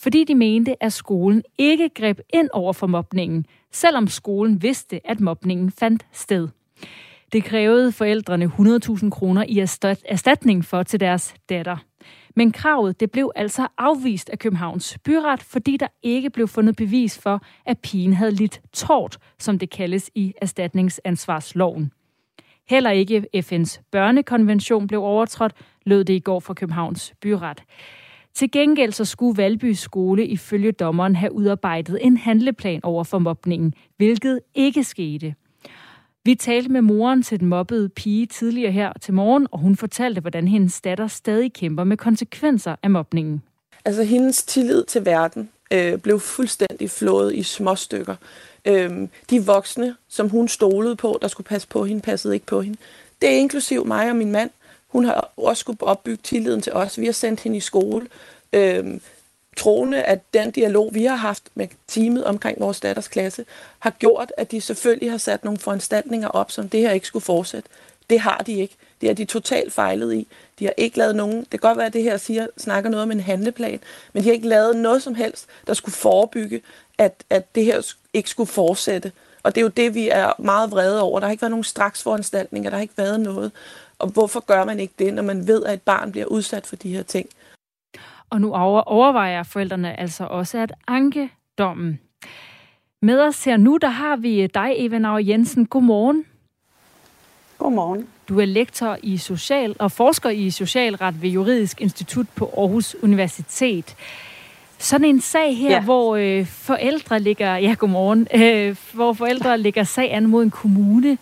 fordi de mente, at skolen ikke greb ind over for mobningen, selvom skolen vidste, at mobningen fandt sted. Det krævede forældrene 100.000 kroner i erstatning for til deres datter. Men kravet det blev altså afvist af Københavns byret, fordi der ikke blev fundet bevis for, at pigen havde lidt tort, som det kaldes i erstatningsansvarsloven. Heller ikke FN's børnekonvention blev overtrådt, lød det i går fra Københavns byret. Til gengæld så skulle Valby skole ifølge dommeren have udarbejdet en handleplan over for mobningen, hvilket ikke skete. Vi talte med moren til den mobbede pige tidligere her til morgen, og hun fortalte, hvordan hendes datter stadig kæmper med konsekvenser af mobningen. Altså hendes tillid til verden øh, blev fuldstændig flået i små stykker. Øh, de voksne, som hun stolede på, der skulle passe på hende, passede ikke på hende. Det er inklusiv mig og min mand. Hun har også skulle opbygge tilliden til os. Vi har sendt hende i skole. Øh, troende, at den dialog, vi har haft med teamet omkring vores datters klasse, har gjort, at de selvfølgelig har sat nogle foranstaltninger op, som det her ikke skulle fortsætte. Det har de ikke. Det er de totalt fejlet i. De har ikke lavet nogen, det kan godt være, at det her siger, snakker noget om en handleplan, men de har ikke lavet noget som helst, der skulle forebygge, at, at det her ikke skulle fortsætte. Og det er jo det, vi er meget vrede over. Der har ikke været nogen straks foranstaltninger, der har ikke været noget. Og hvorfor gør man ikke det, når man ved, at et barn bliver udsat for de her ting? Og nu overvejer forældrene altså også at anke dommen. Med os her nu, der har vi dig, Eva Nauer Jensen. Godmorgen. Godmorgen. Du er lektor i social og forsker i socialret ved Juridisk Institut på Aarhus Universitet. Sådan en sag her, ja. hvor øh, forældre ligger, ja godmorgen, øh, hvor forældre lægger sag an mod en kommune,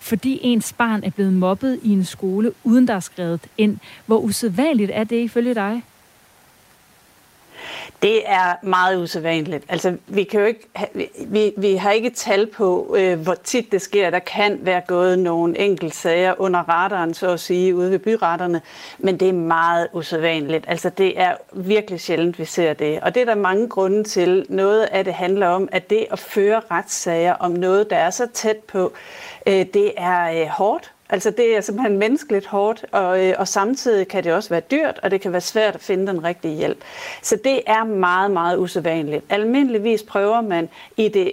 fordi ens barn er blevet mobbet i en skole, uden der er skrevet ind. Hvor usædvanligt er det ifølge dig? Det er meget usædvanligt. Altså, vi, kan jo ikke, vi, vi har ikke tal på, øh, hvor tit det sker. Der kan være gået nogle enkelte sager under radaren, så at sige, ude ved byretterne, men det er meget usædvanligt. Altså, det er virkelig sjældent, vi ser det. Og det er der mange grunde til. Noget af det handler om, at det at føre retssager om noget, der er så tæt på, øh, det er øh, hårdt Altså det er simpelthen menneskeligt hårdt, og, øh, og samtidig kan det også være dyrt, og det kan være svært at finde den rigtige hjælp. Så det er meget, meget usædvanligt. Almindeligvis prøver man i det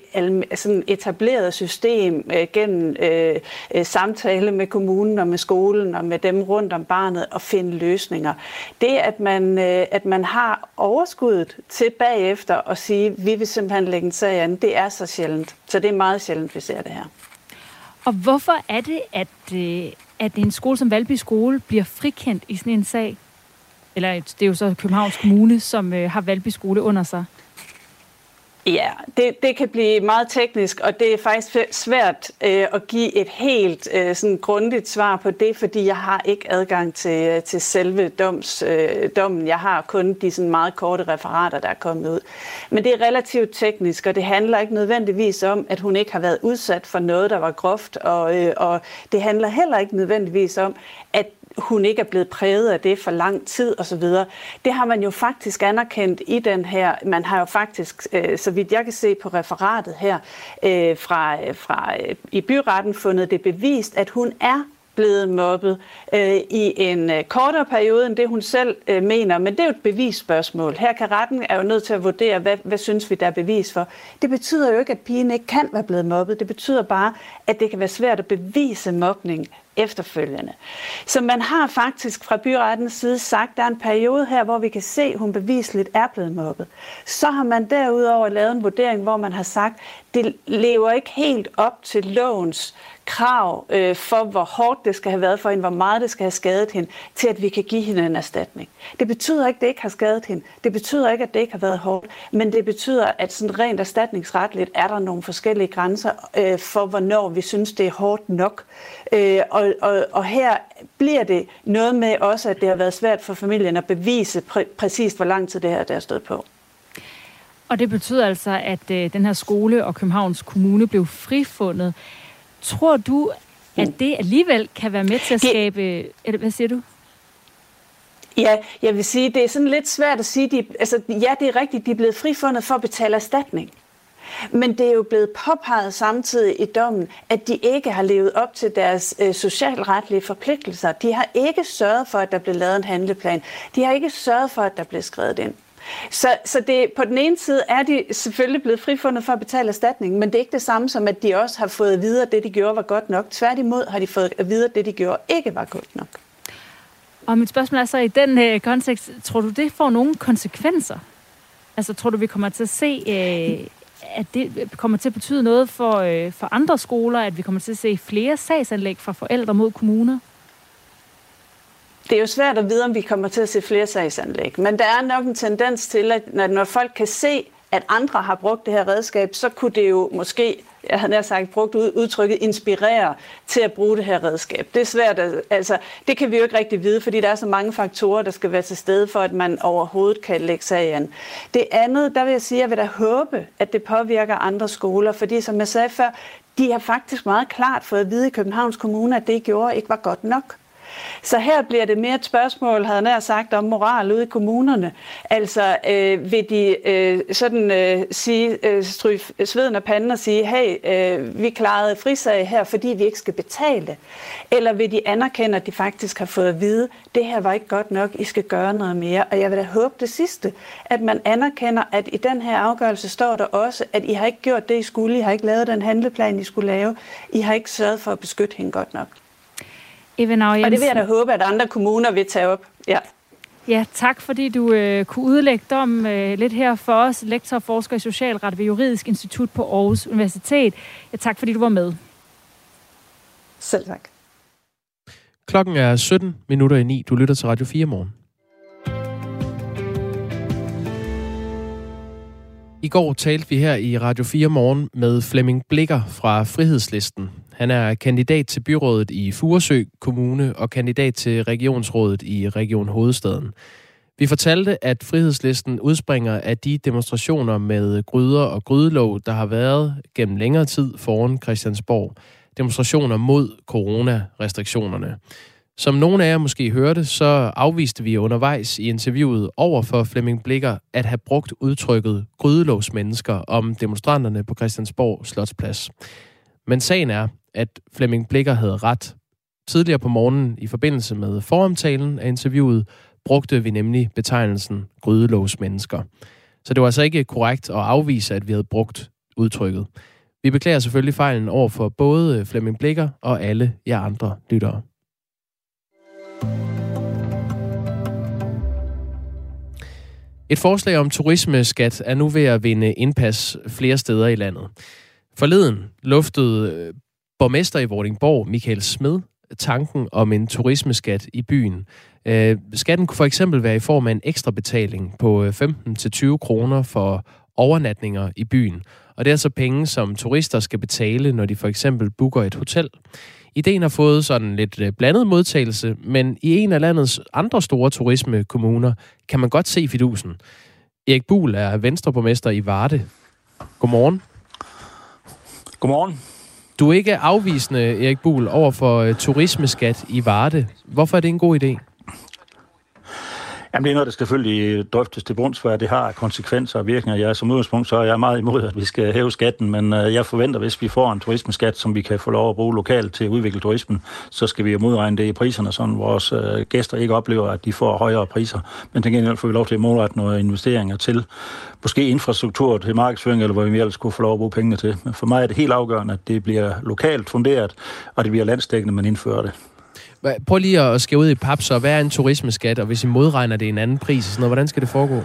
sådan etablerede system øh, gennem øh, øh, samtale med kommunen og med skolen og med dem rundt om barnet at finde løsninger. Det, at man, øh, at man har overskuddet til bagefter at sige, vi vil simpelthen lægge en sag an, det er så sjældent. Så det er meget sjældent, vi ser det her. Og hvorfor er det, at, øh, at en skole som Valby Skole bliver frikendt i sådan en sag? eller det er jo så Københavns Kommune, som øh, har Valby Skole under sig. Ja, det, det kan blive meget teknisk, og det er faktisk svært øh, at give et helt øh, sådan grundigt svar på det, fordi jeg har ikke adgang til, øh, til selve doms, øh, dommen. Jeg har kun de sådan meget korte referater, der er kommet ud. Men det er relativt teknisk, og det handler ikke nødvendigvis om, at hun ikke har været udsat for noget, der var groft, og, øh, og det handler heller ikke nødvendigvis om, at hun ikke er blevet præget af det for lang tid osv. Det har man jo faktisk anerkendt i den her. Man har jo faktisk, øh, så vidt jeg kan se på referatet her, øh, fra, øh, fra øh, i byretten fundet det bevist, at hun er blevet mobbet øh, i en øh, kortere periode end det, hun selv øh, mener. Men det er jo et bevisspørgsmål. Her kan retten er jo nødt til at vurdere, hvad, hvad synes vi, der er bevis for. Det betyder jo ikke, at pigen ikke kan være blevet mobbet. Det betyder bare, at det kan være svært at bevise mobning efterfølgende. Så man har faktisk fra byrettens side sagt, at der er en periode her, hvor vi kan se, at hun bevisligt er blevet mobbet. Så har man derudover lavet en vurdering, hvor man har sagt, at det lever ikke helt op til lovens krav øh, for, hvor hårdt det skal have været for hende, hvor meget det skal have skadet hende, til at vi kan give hende en erstatning. Det betyder ikke, at det ikke har skadet hende. Det betyder ikke, at det ikke har været hårdt. Men det betyder, at sådan rent erstatningsretligt er der nogle forskellige grænser øh, for, hvornår vi synes, det er hårdt nok. Øh, og, og, og her bliver det noget med også, at det har været svært for familien at bevise præ- præcis, hvor lang tid det her der er stået på. Og det betyder altså, at øh, den her skole og Københavns Kommune blev frifundet. Tror du, at det alligevel kan være med til at skabe... Det, hvad siger du? Ja, jeg vil sige, det er sådan lidt svært at sige. De, altså, ja, det er rigtigt, de er blevet frifundet for at betale erstatning. Men det er jo blevet påpeget samtidig i dommen, at de ikke har levet op til deres øh, socialretlige forpligtelser. De har ikke sørget for, at der blev lavet en handleplan. De har ikke sørget for, at der blev skrevet ind. Så, så det, på den ene side er de selvfølgelig blevet frifundet for at betale erstatning, men det er ikke det samme som, at de også har fået at vide, at det, de gjorde, var godt nok. Tværtimod har de fået at vide, at det, de gjorde, ikke var godt nok. Og mit spørgsmål er så, i den øh, kontekst, tror du, det får nogle konsekvenser? Altså, tror du, vi kommer til at se, øh, at det kommer til at betyde noget for, øh, for andre skoler, at vi kommer til at se flere sagsanlæg fra forældre mod kommuner? Det er jo svært at vide, om vi kommer til at se flere sagsanlæg, men der er nok en tendens til, at når folk kan se, at andre har brugt det her redskab, så kunne det jo måske, jeg havde nær sagt brugt udtrykket, inspirere til at bruge det her redskab. Det er svært, at, altså det kan vi jo ikke rigtig vide, fordi der er så mange faktorer, der skal være til stede for, at man overhovedet kan lægge sig an. Det andet, der vil jeg sige, at jeg vil da håbe, at det påvirker andre skoler, fordi som jeg sagde før, de har faktisk meget klart fået at vide i Københavns Kommune, at det, I gjorde, ikke var godt nok. Så her bliver det mere et spørgsmål, havde nær sagt, om moral ude i kommunerne. Altså, øh, vil de øh, sådan øh, sige, øh, stryge sveden af panden og sige, hey, øh, vi klarede frisag her, fordi vi ikke skal betale? Eller vil de anerkende, at de faktisk har fået at vide, det her var ikke godt nok, I skal gøre noget mere? Og jeg vil da håbe det sidste, at man anerkender, at i den her afgørelse står der også, at I har ikke gjort det, I skulle, I har ikke lavet den handleplan, I skulle lave, I har ikke sørget for at beskytte hende godt nok. Even Og det vil jeg da håbe, at andre kommuner vil tage op. Ja. Ja, tak fordi du øh, kunne udlægge dem øh, lidt her for os, lektor og forsker i socialret ved Juridisk Institut på Aarhus Universitet. Ja, tak fordi du var med. Selv tak. Klokken er 17 minutter i 9. Du lytter til Radio 4 morgen. I går talte vi her i Radio 4 morgen med Flemming Blikker fra Frihedslisten. Han er kandidat til byrådet i Furesø Kommune og kandidat til regionsrådet i Region Hovedstaden. Vi fortalte, at Frihedslisten udspringer af de demonstrationer med gryder og grydelov, der har været gennem længere tid foran Christiansborg. Demonstrationer mod coronarestriktionerne. Som nogle af jer måske hørte, så afviste vi undervejs i interviewet over for Flemming Blikker at have brugt udtrykket grydelovsmennesker om demonstranterne på Christiansborg Slotsplads. Men sagen er, at Flemming Blikker havde ret. Tidligere på morgenen i forbindelse med foromtalen af interviewet, brugte vi nemlig betegnelsen grydelovsmennesker. Så det var altså ikke korrekt at afvise, at vi havde brugt udtrykket. Vi beklager selvfølgelig fejlen over for både Flemming Blikker og alle jer andre lyttere. Et forslag om turismeskat er nu ved at vinde indpas flere steder i landet. Forleden luftede borgmester i Vordingborg, Michael Smed, tanken om en turismeskat i byen. Øh, skatten kunne for eksempel være i form af en ekstra betaling på øh, 15-20 kroner for overnatninger i byen. Og det er altså penge, som turister skal betale, når de for eksempel booker et hotel. Ideen har fået sådan lidt øh, blandet modtagelse, men i en af landets andre store turismekommuner kan man godt se fidusen. Erik Buhl er venstreborgmester i Varde. Godmorgen. Godmorgen. Du er ikke afvisende, Erik Buhl, over for øh, turismeskat i Varde. Hvorfor er det en god idé? Jamen, det er noget, der selvfølgelig øh, drøftes til bunds, for det har konsekvenser og virkninger. Jeg, som udgangspunkt så er jeg meget imod, at vi skal hæve skatten, men øh, jeg forventer, hvis vi får en turismeskat, som vi kan få lov at bruge lokalt til at udvikle turismen, så skal vi jo modregne det i priserne, så vores øh, gæster ikke oplever, at de får højere priser. Men til gengæld får vi lov til at målrette nogle investeringer til måske infrastruktur til markedsføring, eller hvor vi ellers kunne få lov at bruge pengene til. Men for mig er det helt afgørende, at det bliver lokalt funderet, og det bliver landsdækkende, man indfører det. Prøv lige at skære ud i pap, så hvad er en turismeskat, og hvis I modregner det i en anden pris, sådan noget, hvordan skal det foregå?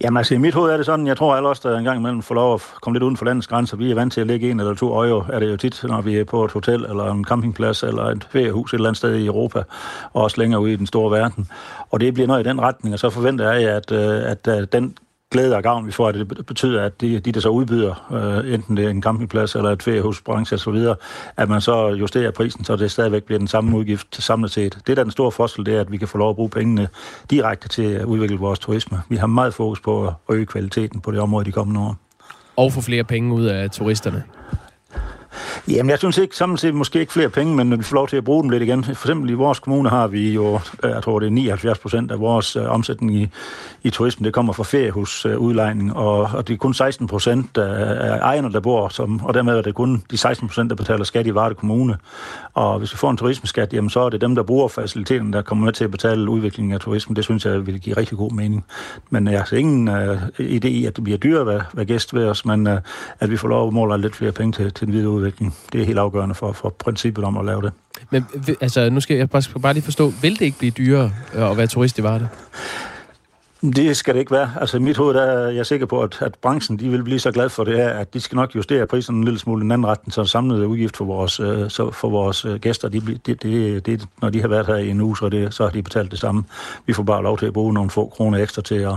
Jamen altså, i mit hoved er det sådan, jeg tror alle os, der engang imellem får lov at komme lidt uden for landets grænser, vi er vant til at lægge en eller to øje, er det jo tit, når vi er på et hotel, eller en campingplads, eller et feriehus et eller andet sted i Europa, og også længere ude i den store verden. Og det bliver noget i den retning, og så forventer jeg, at, øh, at øh, den glæde og gavn, vi får, at det betyder, at de, de der så udbyder, øh, enten det er en campingplads eller et feriehusbranche osv., at man så justerer prisen, så det stadigvæk bliver den samme udgift til samlet set. Det, der er den store forskel, det er, at vi kan få lov at bruge pengene direkte til at udvikle vores turisme. Vi har meget fokus på at øge kvaliteten på det område de kommende år. Og få flere penge ud af turisterne. Jamen, jeg synes ikke, samtidig set måske ikke flere penge, men vi får lov til at bruge dem lidt igen. For eksempel i vores kommune har vi jo, øh, jeg tror det er 79 procent af vores øh, omsætning i, i turismen, det kommer fra feriehusudlejning, øh, og, og det er kun 16 procent af, ejerne, der bor, som, og dermed er det kun de 16 procent, der betaler skat i Varde Kommune. Og hvis vi får en turismeskat, jamen så er det dem, der bruger faciliteten, der kommer med til at betale udviklingen af turismen. Det synes jeg vil give rigtig god mening. Men jeg har ingen øh, idé i, at det bliver dyrere at være, være gæst ved os, men øh, at vi får lov at måle lidt flere penge til, til den videre udvikling. Det er helt afgørende for, for princippet om at lave det. Men altså, nu skal jeg bare, bare lige forstå, vil det ikke blive dyrere øh, at være turist i Varde? Det skal det ikke være. Altså i mit hoved der er jeg sikker på, at, at branchen de vil blive så glad for det her, at de skal nok justere priserne en lille smule i den anden retning, så samlede udgift for vores, øh, så for vores øh, gæster, de, det, det, det, når de har været her i en uge, så, det, så har de betalt det samme. Vi får bare lov til at bruge nogle få kroner ekstra til at,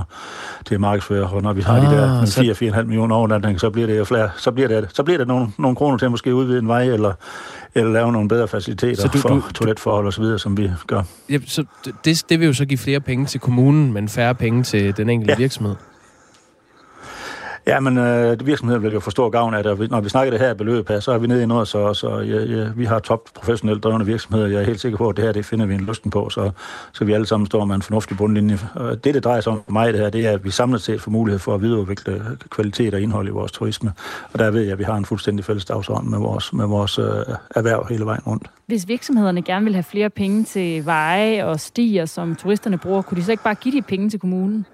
til at markedsføre, og når vi har ah, de der 4-4,5 millioner overnatninger, så bliver det flere, så bliver det, så bliver det nogle, nogle kroner til at måske udvide en vej, eller, eller lave nogle bedre faciliteter så du, for du, toiletforhold og så videre, som vi gør. Ja, så det, det vil jo så give flere penge til kommunen, men færre penge til den enkelte ja. virksomhed. Ja, men øh, virksomheden vil jo få stor gavn af det. Når vi snakker det her beløb her, så er vi nede i noget, så, så ja, ja, vi har top professionelt drevne virksomheder. Jeg er helt sikker på, at det her det finder vi en lysten på, så, så vi alle sammen står med en fornuftig bundlinje. Og det, det drejer sig om for mig, det her, det er, at vi samlet set får mulighed for at videreudvikle kvalitet og indhold i vores turisme. Og der ved jeg, at vi har en fuldstændig fælles dagsorden med vores, med vores øh, erhverv hele vejen rundt. Hvis virksomhederne gerne vil have flere penge til veje og stier, som turisterne bruger, kunne de så ikke bare give de penge til kommunen?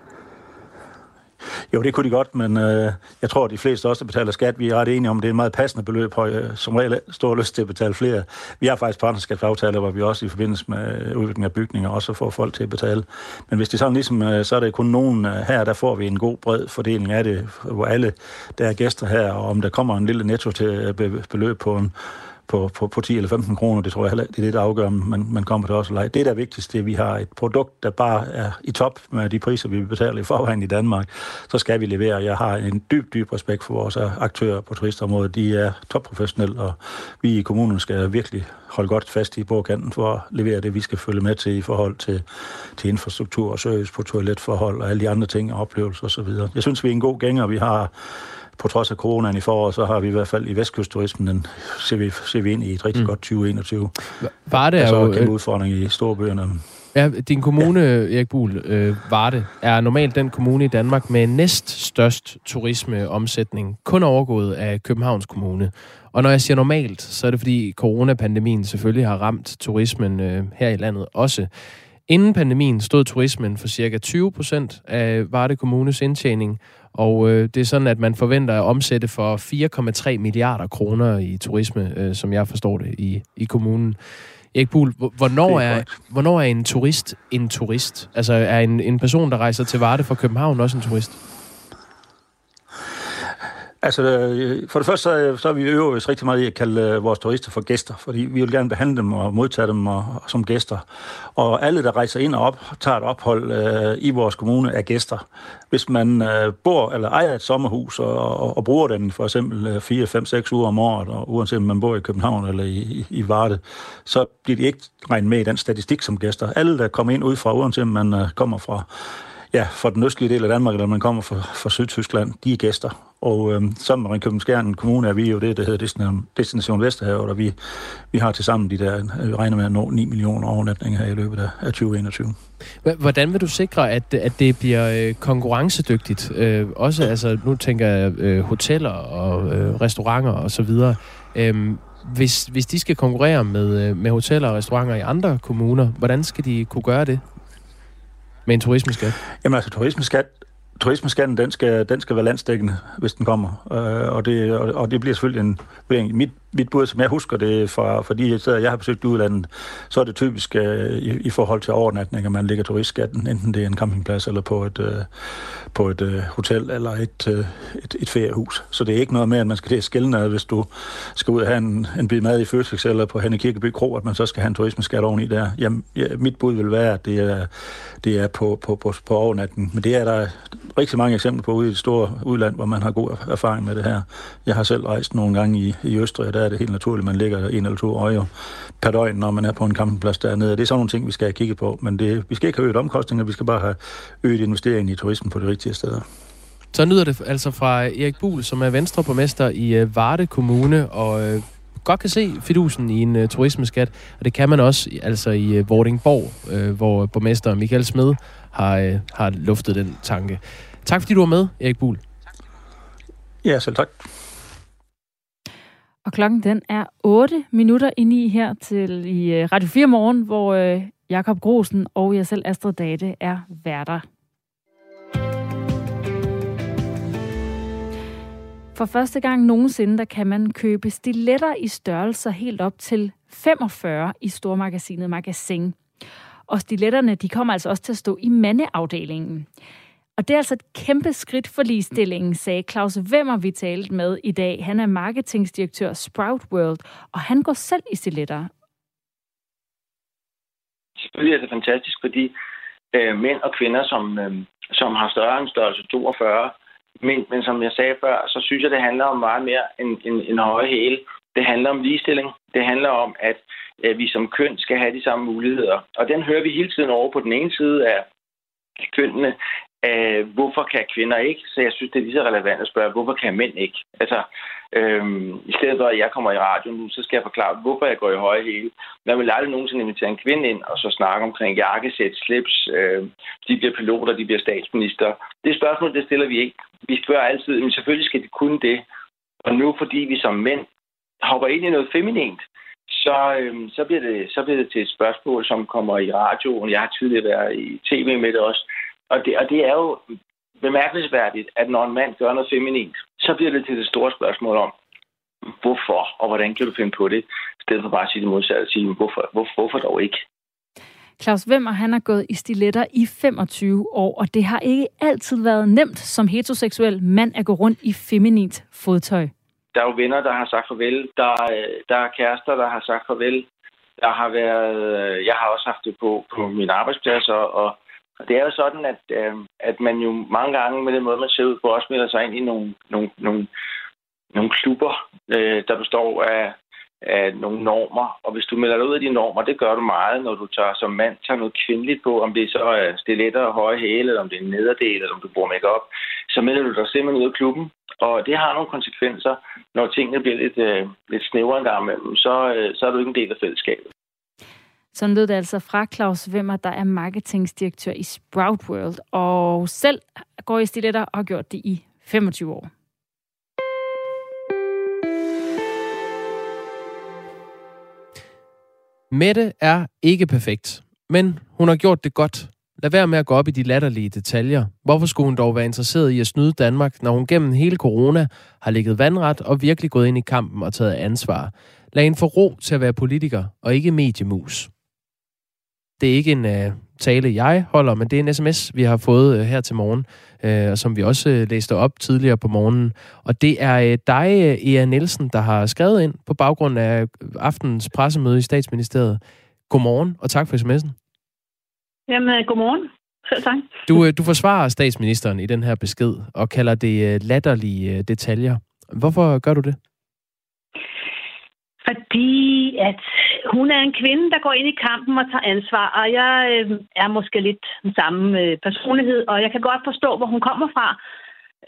Jo, det kunne de godt, men øh, jeg tror, at de fleste også, der betaler skat, vi er ret enige om, at det er et meget passende beløb, og øh, som regel stor lyst til at betale flere. Vi har faktisk partnerskabsaftaler, hvor vi også i forbindelse med øh, udvikling af bygninger også får folk til at betale. Men hvis det er sådan ligesom, øh, så er det kun nogen øh, her, der får vi en god bred fordeling af det, hvor alle, der er gæster her, og om der kommer en lille netto til øh, beløb på en på, på, på 10 eller 15 kroner. Det tror jeg heller det er det, der afgør, om man, man kommer til os eller ej. Det, der er vigtigst, det er, at vi har et produkt, der bare er i top med de priser, vi betaler i forvejen i Danmark. Så skal vi levere. Jeg har en dyb, dyb respekt for vores aktører på turistområdet. De er topprofessionelle, og vi i kommunen skal virkelig holde godt fast i bordkanten for at levere det, vi skal følge med til i forhold til, til infrastruktur og service på toiletforhold og alle de andre ting og oplevelser osv. Jeg synes, vi er en god gænger. Vi har på trods af coronaen i foråret, så har vi i hvert fald i vestkystturismen, den ser vi, ser vi ind i et rigtig mm. godt 2021. Var det er jo... en kæmpe udfordring i storbøgerne. Ja, din kommune, ja. Erik Buhl, øh, Varde, er normalt den kommune i Danmark med næst størst turismeomsætning, kun overgået af Københavns Kommune. Og når jeg siger normalt, så er det fordi coronapandemien selvfølgelig har ramt turismen øh, her i landet også. Inden pandemien stod turismen for cirka 20 procent af Varde Kommunes indtjening, og øh, det er sådan, at man forventer at omsætte for 4,3 milliarder kroner i turisme, øh, som jeg forstår det, i, i kommunen. Erik Buhl, hvornår er, er hvornår er en turist en turist? Altså er en, en person, der rejser til Varde fra København også en turist? Altså, øh, for det første, så, øh, så er vi øvrigt rigtig meget i at kalde øh, vores turister for gæster, fordi vi vil gerne behandle dem og modtage dem og, og som gæster. Og alle, der rejser ind og op, tager et ophold øh, i vores kommune, er gæster. Hvis man øh, bor eller ejer et sommerhus og, og, og bruger den for eksempel 4, 5, 6 uger om året, og uanset om man bor i København eller i, i, i Varde, så bliver de ikke regnet med i den statistik som gæster. Alle, der kommer ind udefra, uanset om man øh, kommer fra ja, fra den østlige del af Danmark, eller man kommer fra, fra Sydtyskland, de er gæster. Og øh, sammen med Ringkøbing Skjern Kommune er vi jo det, der hedder Destination, Destination Vesterhavet, og vi, vi har til sammen de der, vi regner med at nå 9 millioner overnatninger her i løbet af, af 2021. Hvordan vil du sikre, at, at det bliver øh, konkurrencedygtigt? Øh, også, altså, nu tænker jeg øh, hoteller og øh, restauranter og så videre. Øh, hvis, hvis de skal konkurrere med, øh, med hoteller og restauranter i andre kommuner, hvordan skal de kunne gøre det? Med en turismeskat? Jamen altså, turismeskat, turismeskatten, den skal, den skal være landsdækkende, hvis den kommer. Øh, og, det, og, og det bliver selvfølgelig en vurdering. Mit, mit bud, som jeg husker det fra, fra de steder, jeg har besøgt udlandet, så er det typisk øh, i, i forhold til overnatning, at man lægger turistskatten, enten det er en campingplads eller på et, øh, på et øh, hotel eller et, øh, et, et feriehus. Så det er ikke noget med, at man skal til at skille hvis du skal ud og have en, en bid mad i Føtex eller på Hanne Kirkeby Kro, at man så skal have en turismeskat oveni der. Jamen, ja, mit bud vil være, at det er, det er på, på, på, på overnatning. Men det er der rigtig mange eksempler på ude i det store udland, hvor man har god erfaring med det her. Jeg har selv rejst nogle gange i, i Østrig, og der er det helt naturligt, at man ligger en eller to øje per døgn, når man er på en campingplads dernede. Det er sådan nogle ting, vi skal have kigget på, men det, vi skal ikke have øget omkostninger, vi skal bare have øget investering i turismen på de rigtige steder. Så nyder det altså fra Erik Buhl, som er venstreborgmester i øh, Varde Kommune, og øh, godt kan se fidusen i en uh, turismeskat, og det kan man også altså i uh, Vordingborg, uh, hvor borgmester Michael Smed har, uh, har luftet den tanke. Tak fordi du var med, Erik Buhl. Ja, selv tak. Og klokken den er 8 minutter ind i her til i øh, Radio 4 morgen, hvor øh, Jakob Grosen og jeg selv, Astrid Date, er værter. For første gang nogensinde, der kan man købe stiletter i størrelser helt op til 45 i stormagasinet Magasin. Og stiletterne, de kommer altså også til at stå i mandeafdelingen. Og det er altså et kæmpe skridt for ligestillingen, sagde Claus Vemmer, vi talte med i dag. Han er marketingsdirektør Sprout World, og han går selv i stiletter. Selvfølgelig er det fantastisk, fordi øh, mænd og kvinder, som, øh, som har større end størrelse 42, men, men som jeg sagde før, så synes jeg, det handler om meget mere end, end, end høje hæle. Det handler om ligestilling. Det handler om, at øh, vi som køn skal have de samme muligheder. Og den hører vi hele tiden over på den ene side af kønnene, Øh, hvorfor kan kvinder ikke? Så jeg synes, det er lige så relevant at spørge, hvorfor kan mænd ikke? Altså, øhm, i stedet for, at jeg kommer i radioen nu, så skal jeg forklare, hvorfor jeg går i høje hele. Man vil aldrig nogensinde invitere en kvinde ind og så snakke omkring jakkesæt, slips, øh, de bliver piloter, de bliver statsminister. Det spørgsmål, det stiller vi ikke. Vi spørger altid, men selvfølgelig skal de kunne det. Og nu, fordi vi som mænd hopper ind i noget feminint, så, øhm, så, bliver det, så bliver det til et spørgsmål, som kommer i radioen. Jeg har tidligere været i tv med det også og det, og det er jo bemærkelsesværdigt, at når en mand gør noget feminint, så bliver det til det store spørgsmål om, hvorfor og hvordan kan du finde på det, i stedet for bare at sige det modsatte, at sige, hvorfor, hvor, hvorfor dog ikke? Claus Wemmer, han har gået i stiletter i 25 år, og det har ikke altid været nemt som heteroseksuel mand at gå rundt i feminint fodtøj. Der er jo venner, der har sagt farvel. Der, der er kærester, der har sagt farvel. Der har været, jeg har også haft det på, på min arbejdsplads, og, og og det er jo sådan, at, øh, at man jo mange gange med den måde, man ser ud på, også melder sig ind i nogle, nogle, nogle, nogle klubber, øh, der består af, af nogle normer. Og hvis du melder dig ud af de normer, det gør du meget, når du tager som mand tager noget kvindeligt på, om det så er stiletter og høje hæle, eller om det er en nederdel, eller om du bruger makeup, så melder du dig simpelthen ud af klubben. Og det har nogle konsekvenser, når tingene bliver lidt, øh, lidt snævere en gang imellem, så, øh, så er du ikke en del af fællesskabet. Sådan lød det altså fra Claus Wimmer, der er marketingsdirektør i Sprout World, og selv går i stiletter og har gjort det i 25 år. Mette er ikke perfekt, men hun har gjort det godt. Lad være med at gå op i de latterlige detaljer. Hvorfor skulle hun dog være interesseret i at snyde Danmark, når hun gennem hele corona har ligget vandret og virkelig gået ind i kampen og taget ansvar? Lad hende få ro til at være politiker og ikke mediemus det er ikke en uh, tale, jeg holder, men det er en sms, vi har fået øh, her til morgen, øh, som vi også øh, læste op tidligere på morgenen. Og det er øh, dig, Ea Nielsen, der har skrevet ind på baggrund af aftenens pressemøde i statsministeriet. Godmorgen, og tak for sms'en. Jamen, godmorgen. Selv tak. Du, øh, du forsvarer statsministeren i den her besked og kalder det øh, latterlige øh, detaljer. Hvorfor gør du det? Fordi at hun er en kvinde, der går ind i kampen og tager ansvar, og jeg øh, er måske lidt den samme øh, personlighed, og jeg kan godt forstå, hvor hun kommer fra.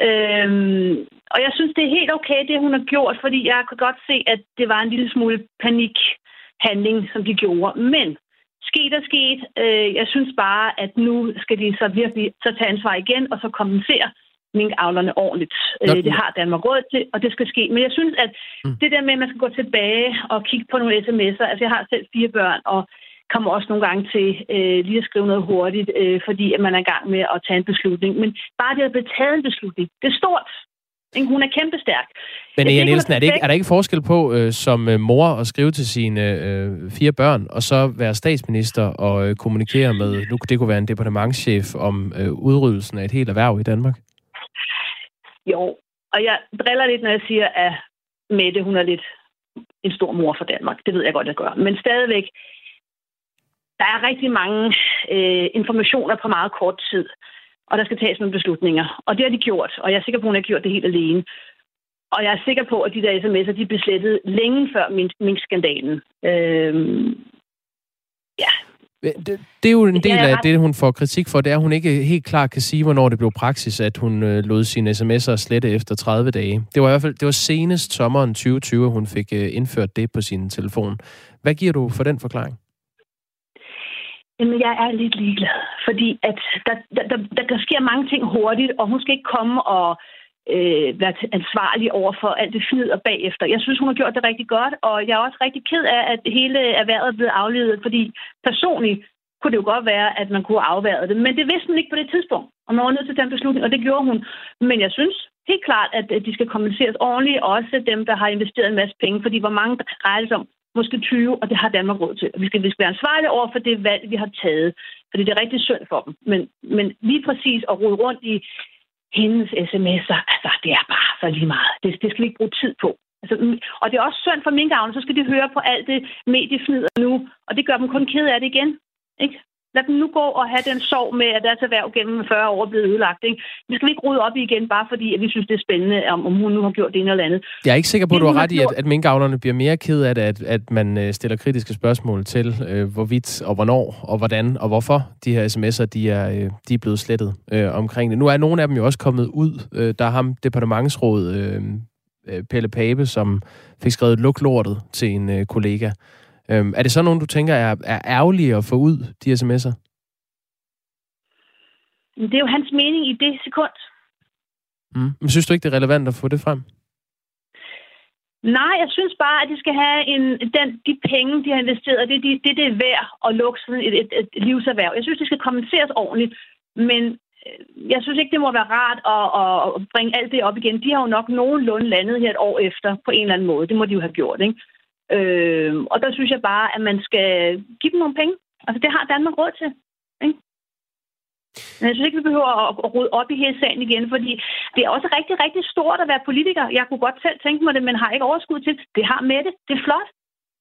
Øhm, og jeg synes, det er helt okay, det hun har gjort, fordi jeg kan godt se, at det var en lille smule panikhandling, som de gjorde. Men sket er sket. Øh, jeg synes bare, at nu skal de så virkelig så tage ansvar igen, og så kompensere minkavlerne ordentligt. Nå, øh, det har Danmark råd til, og det skal ske. Men jeg synes, at mm. det der med, at man skal gå tilbage og kigge på nogle sms'er, altså jeg har selv fire børn, og kommer også nogle gange til øh, lige at skrive noget hurtigt, øh, fordi at man er i gang med at tage en beslutning. Men bare det at blive taget en beslutning, det er stort. Hun er kæmpestærk. Men Ea Nielsen, er, det ikke, er der ikke forskel på øh, som øh, mor at skrive til sine øh, fire børn, og så være statsminister og øh, kommunikere med, nu det kunne være en departementschef om øh, udryddelsen af et helt erhverv i Danmark? Jo, og jeg driller lidt, når jeg siger, at Mette, hun er lidt en stor mor for Danmark. Det ved jeg godt, jeg gør. Men stadigvæk, der er rigtig mange øh, informationer på meget kort tid, og der skal tages nogle beslutninger. Og det har de gjort, og jeg er sikker på, at hun har gjort det helt alene. Og jeg er sikker på, at de der sms'er, de blev slettet længe før min, min skandalen. Øh, ja, det, det er jo en del af det, hun får kritik for, det er, at hun ikke helt klart kan sige, hvornår det blev praksis, at hun øh, lod sine sms'er slette efter 30 dage. Det var i hvert fald det var senest sommeren 2020, hun fik øh, indført det på sin telefon. Hvad giver du for den forklaring? Jamen, jeg er lidt ligeglad, fordi at der, der, der, der sker mange ting hurtigt, og hun skal ikke komme og øh, været ansvarlig over for alt det fnider bagefter. Jeg synes, hun har gjort det rigtig godt, og jeg er også rigtig ked af, at hele erhvervet er blevet afledet, fordi personligt kunne det jo godt være, at man kunne afvære det. Men det vidste man ikke på det tidspunkt, og man var nødt til at tage en beslutning, og det gjorde hun. Men jeg synes helt klart, at de skal kompenseres ordentligt, også dem, der har investeret en masse penge, fordi hvor mange der drejer sig om, måske 20, og det har Danmark råd til. Vi skal, vi skal være ansvarlige over for det valg, vi har taget, fordi det er rigtig synd for dem. Men, men lige præcis at rode rundt i hendes sms'er, altså det er bare så lige meget. Det, det skal vi ikke bruge tid på. Altså, og det er også synd for minkavlen, så skal de høre på alt det mediefnider nu, og det gør dem kun ked af det igen. Ikke? Lad dem nu gå og have den sorg med, at deres erhverv gennem 40 år er blevet ødelagt. Ikke? Vi skal ikke rydde op igen, bare fordi at vi synes, det er spændende, om, om hun nu har gjort det ene eller andet. Jeg er ikke sikker på, at du har ret i, at, at minkavlerne bliver mere ked af det, at, at man øh, stiller kritiske spørgsmål til, øh, hvorvidt og hvornår og hvordan og hvorfor de her sms'er de er, øh, de er blevet slettet øh, omkring det. Nu er nogle af dem jo også kommet ud. Øh, der er ham departementsråd øh, øh Pelle Pape, som fik skrevet luk lortet til en øh, kollega. Øhm, er det så nogen, du tænker er, er ærgerlige at få ud, de sms'er? Det er jo hans mening i det sekund. Mm. Men synes du ikke, det er relevant at få det frem? Nej, jeg synes bare, at de skal have en, den, de penge, de har investeret, det, det, det, det er værd at lukke sådan et, et, et livserhverv. Jeg synes, det skal kommenteres ordentligt, men øh, jeg synes ikke, det må være rart at, at bringe alt det op igen. De har jo nok nogenlunde landet her et år efter på en eller anden måde. Det må de jo have gjort, ikke? Øh, og der synes jeg bare, at man skal give dem nogle penge. Altså, det har Danmark råd til. Ikke? Men jeg synes ikke, vi behøver at rode op i hele sagen igen, fordi det er også rigtig, rigtig stort at være politiker. Jeg kunne godt selv tænke mig det, men har ikke overskud til det. har med det. Det er flot.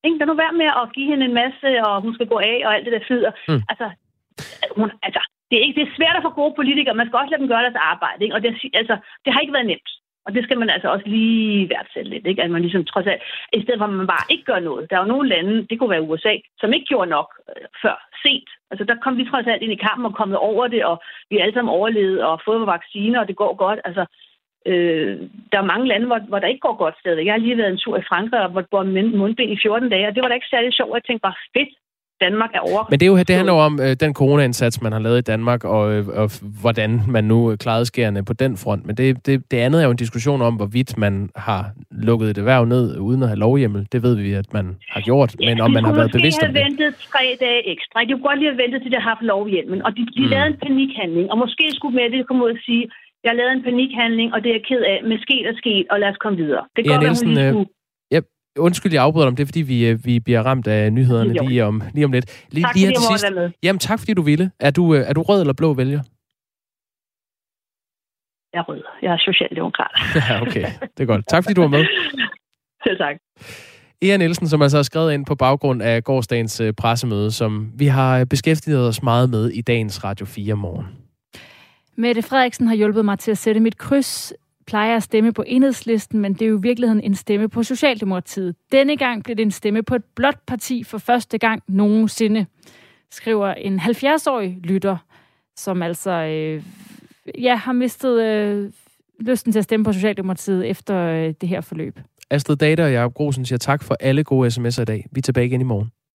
Ikke? Er nu værd med at give hende en masse, og hun skal gå af, og alt det der flyder. Mm. Altså, hun, altså, det er, ikke, det er svært at få gode politikere. Man skal også lade dem gøre deres arbejde. Ikke? Og det, altså, det har ikke været nemt. Og det skal man altså også lige værdsætte lidt, ikke? At man ligesom trods alt, i stedet for at man bare ikke gør noget. Der er jo nogle lande, det kunne være USA, som ikke gjorde nok øh, før sent. Altså der kom vi trods alt ind i kampen og kommet over det, og vi er alle sammen overlevet og fået vacciner, og det går godt. Altså, øh, der er mange lande, hvor, hvor der ikke går godt stadig. Jeg har lige været en tur i Frankrig, hvor jeg bor mundbind i 14 dage, og det var da ikke særlig sjovt. Jeg tænkte bare, fedt, Danmark er over. Men det, er jo, det handler jo om øh, den coronaindsats, man har lavet i Danmark, og, øh, og hvordan man nu klarede skærende på den front. Men det, det, det andet er jo en diskussion om, hvorvidt man har lukket et erhverv ned uden at have lovhjemmel. Det ved vi, at man har gjort, ja, men om man har været bevidst om det. De have ventet tre dage ekstra. De kunne godt lige have ventet til, de har haft lovhjemmel. Og de, de mm. lavede en panikhandling. Og måske skulle med det komme ud og sige, jeg lavede en panikhandling, og det er jeg ked af, men sket er sket, og lad os komme videre. Det går, ja, Nielsen, hun lige skulle... Undskyld, jeg afbryder dem. Det er, fordi vi, øh, vi bliver ramt af nyhederne Jo. lige om, lige om lidt. Lige, Tak, lige fordi jeg sidst. med. Jamen, tak fordi du ville. Er du, øh, er du rød eller blå vælger? Jeg er rød. Jeg er socialdemokrat. Ja, okay. Det er godt. Tak fordi du var med. Selv tak. Ea Nielsen, som altså har skrevet ind på baggrund af gårdsdagens øh, pressemøde, som vi har beskæftiget os meget med i dagens Radio 4 morgen. Mette Frederiksen har hjulpet mig til at sætte mit kryds. Plejer at stemme på enhedslisten, men det er jo i virkeligheden en stemme på Socialdemokratiet. Denne gang blev det en stemme på et blåt parti for første gang nogensinde, skriver en 70-årig lytter, som altså øh, ja, har mistet øh, lysten til at stemme på Socialdemokratiet efter øh, det her forløb. Astrid Data og Jacob Grosen siger tak for alle gode sms'er i dag. Vi er tilbage igen i morgen.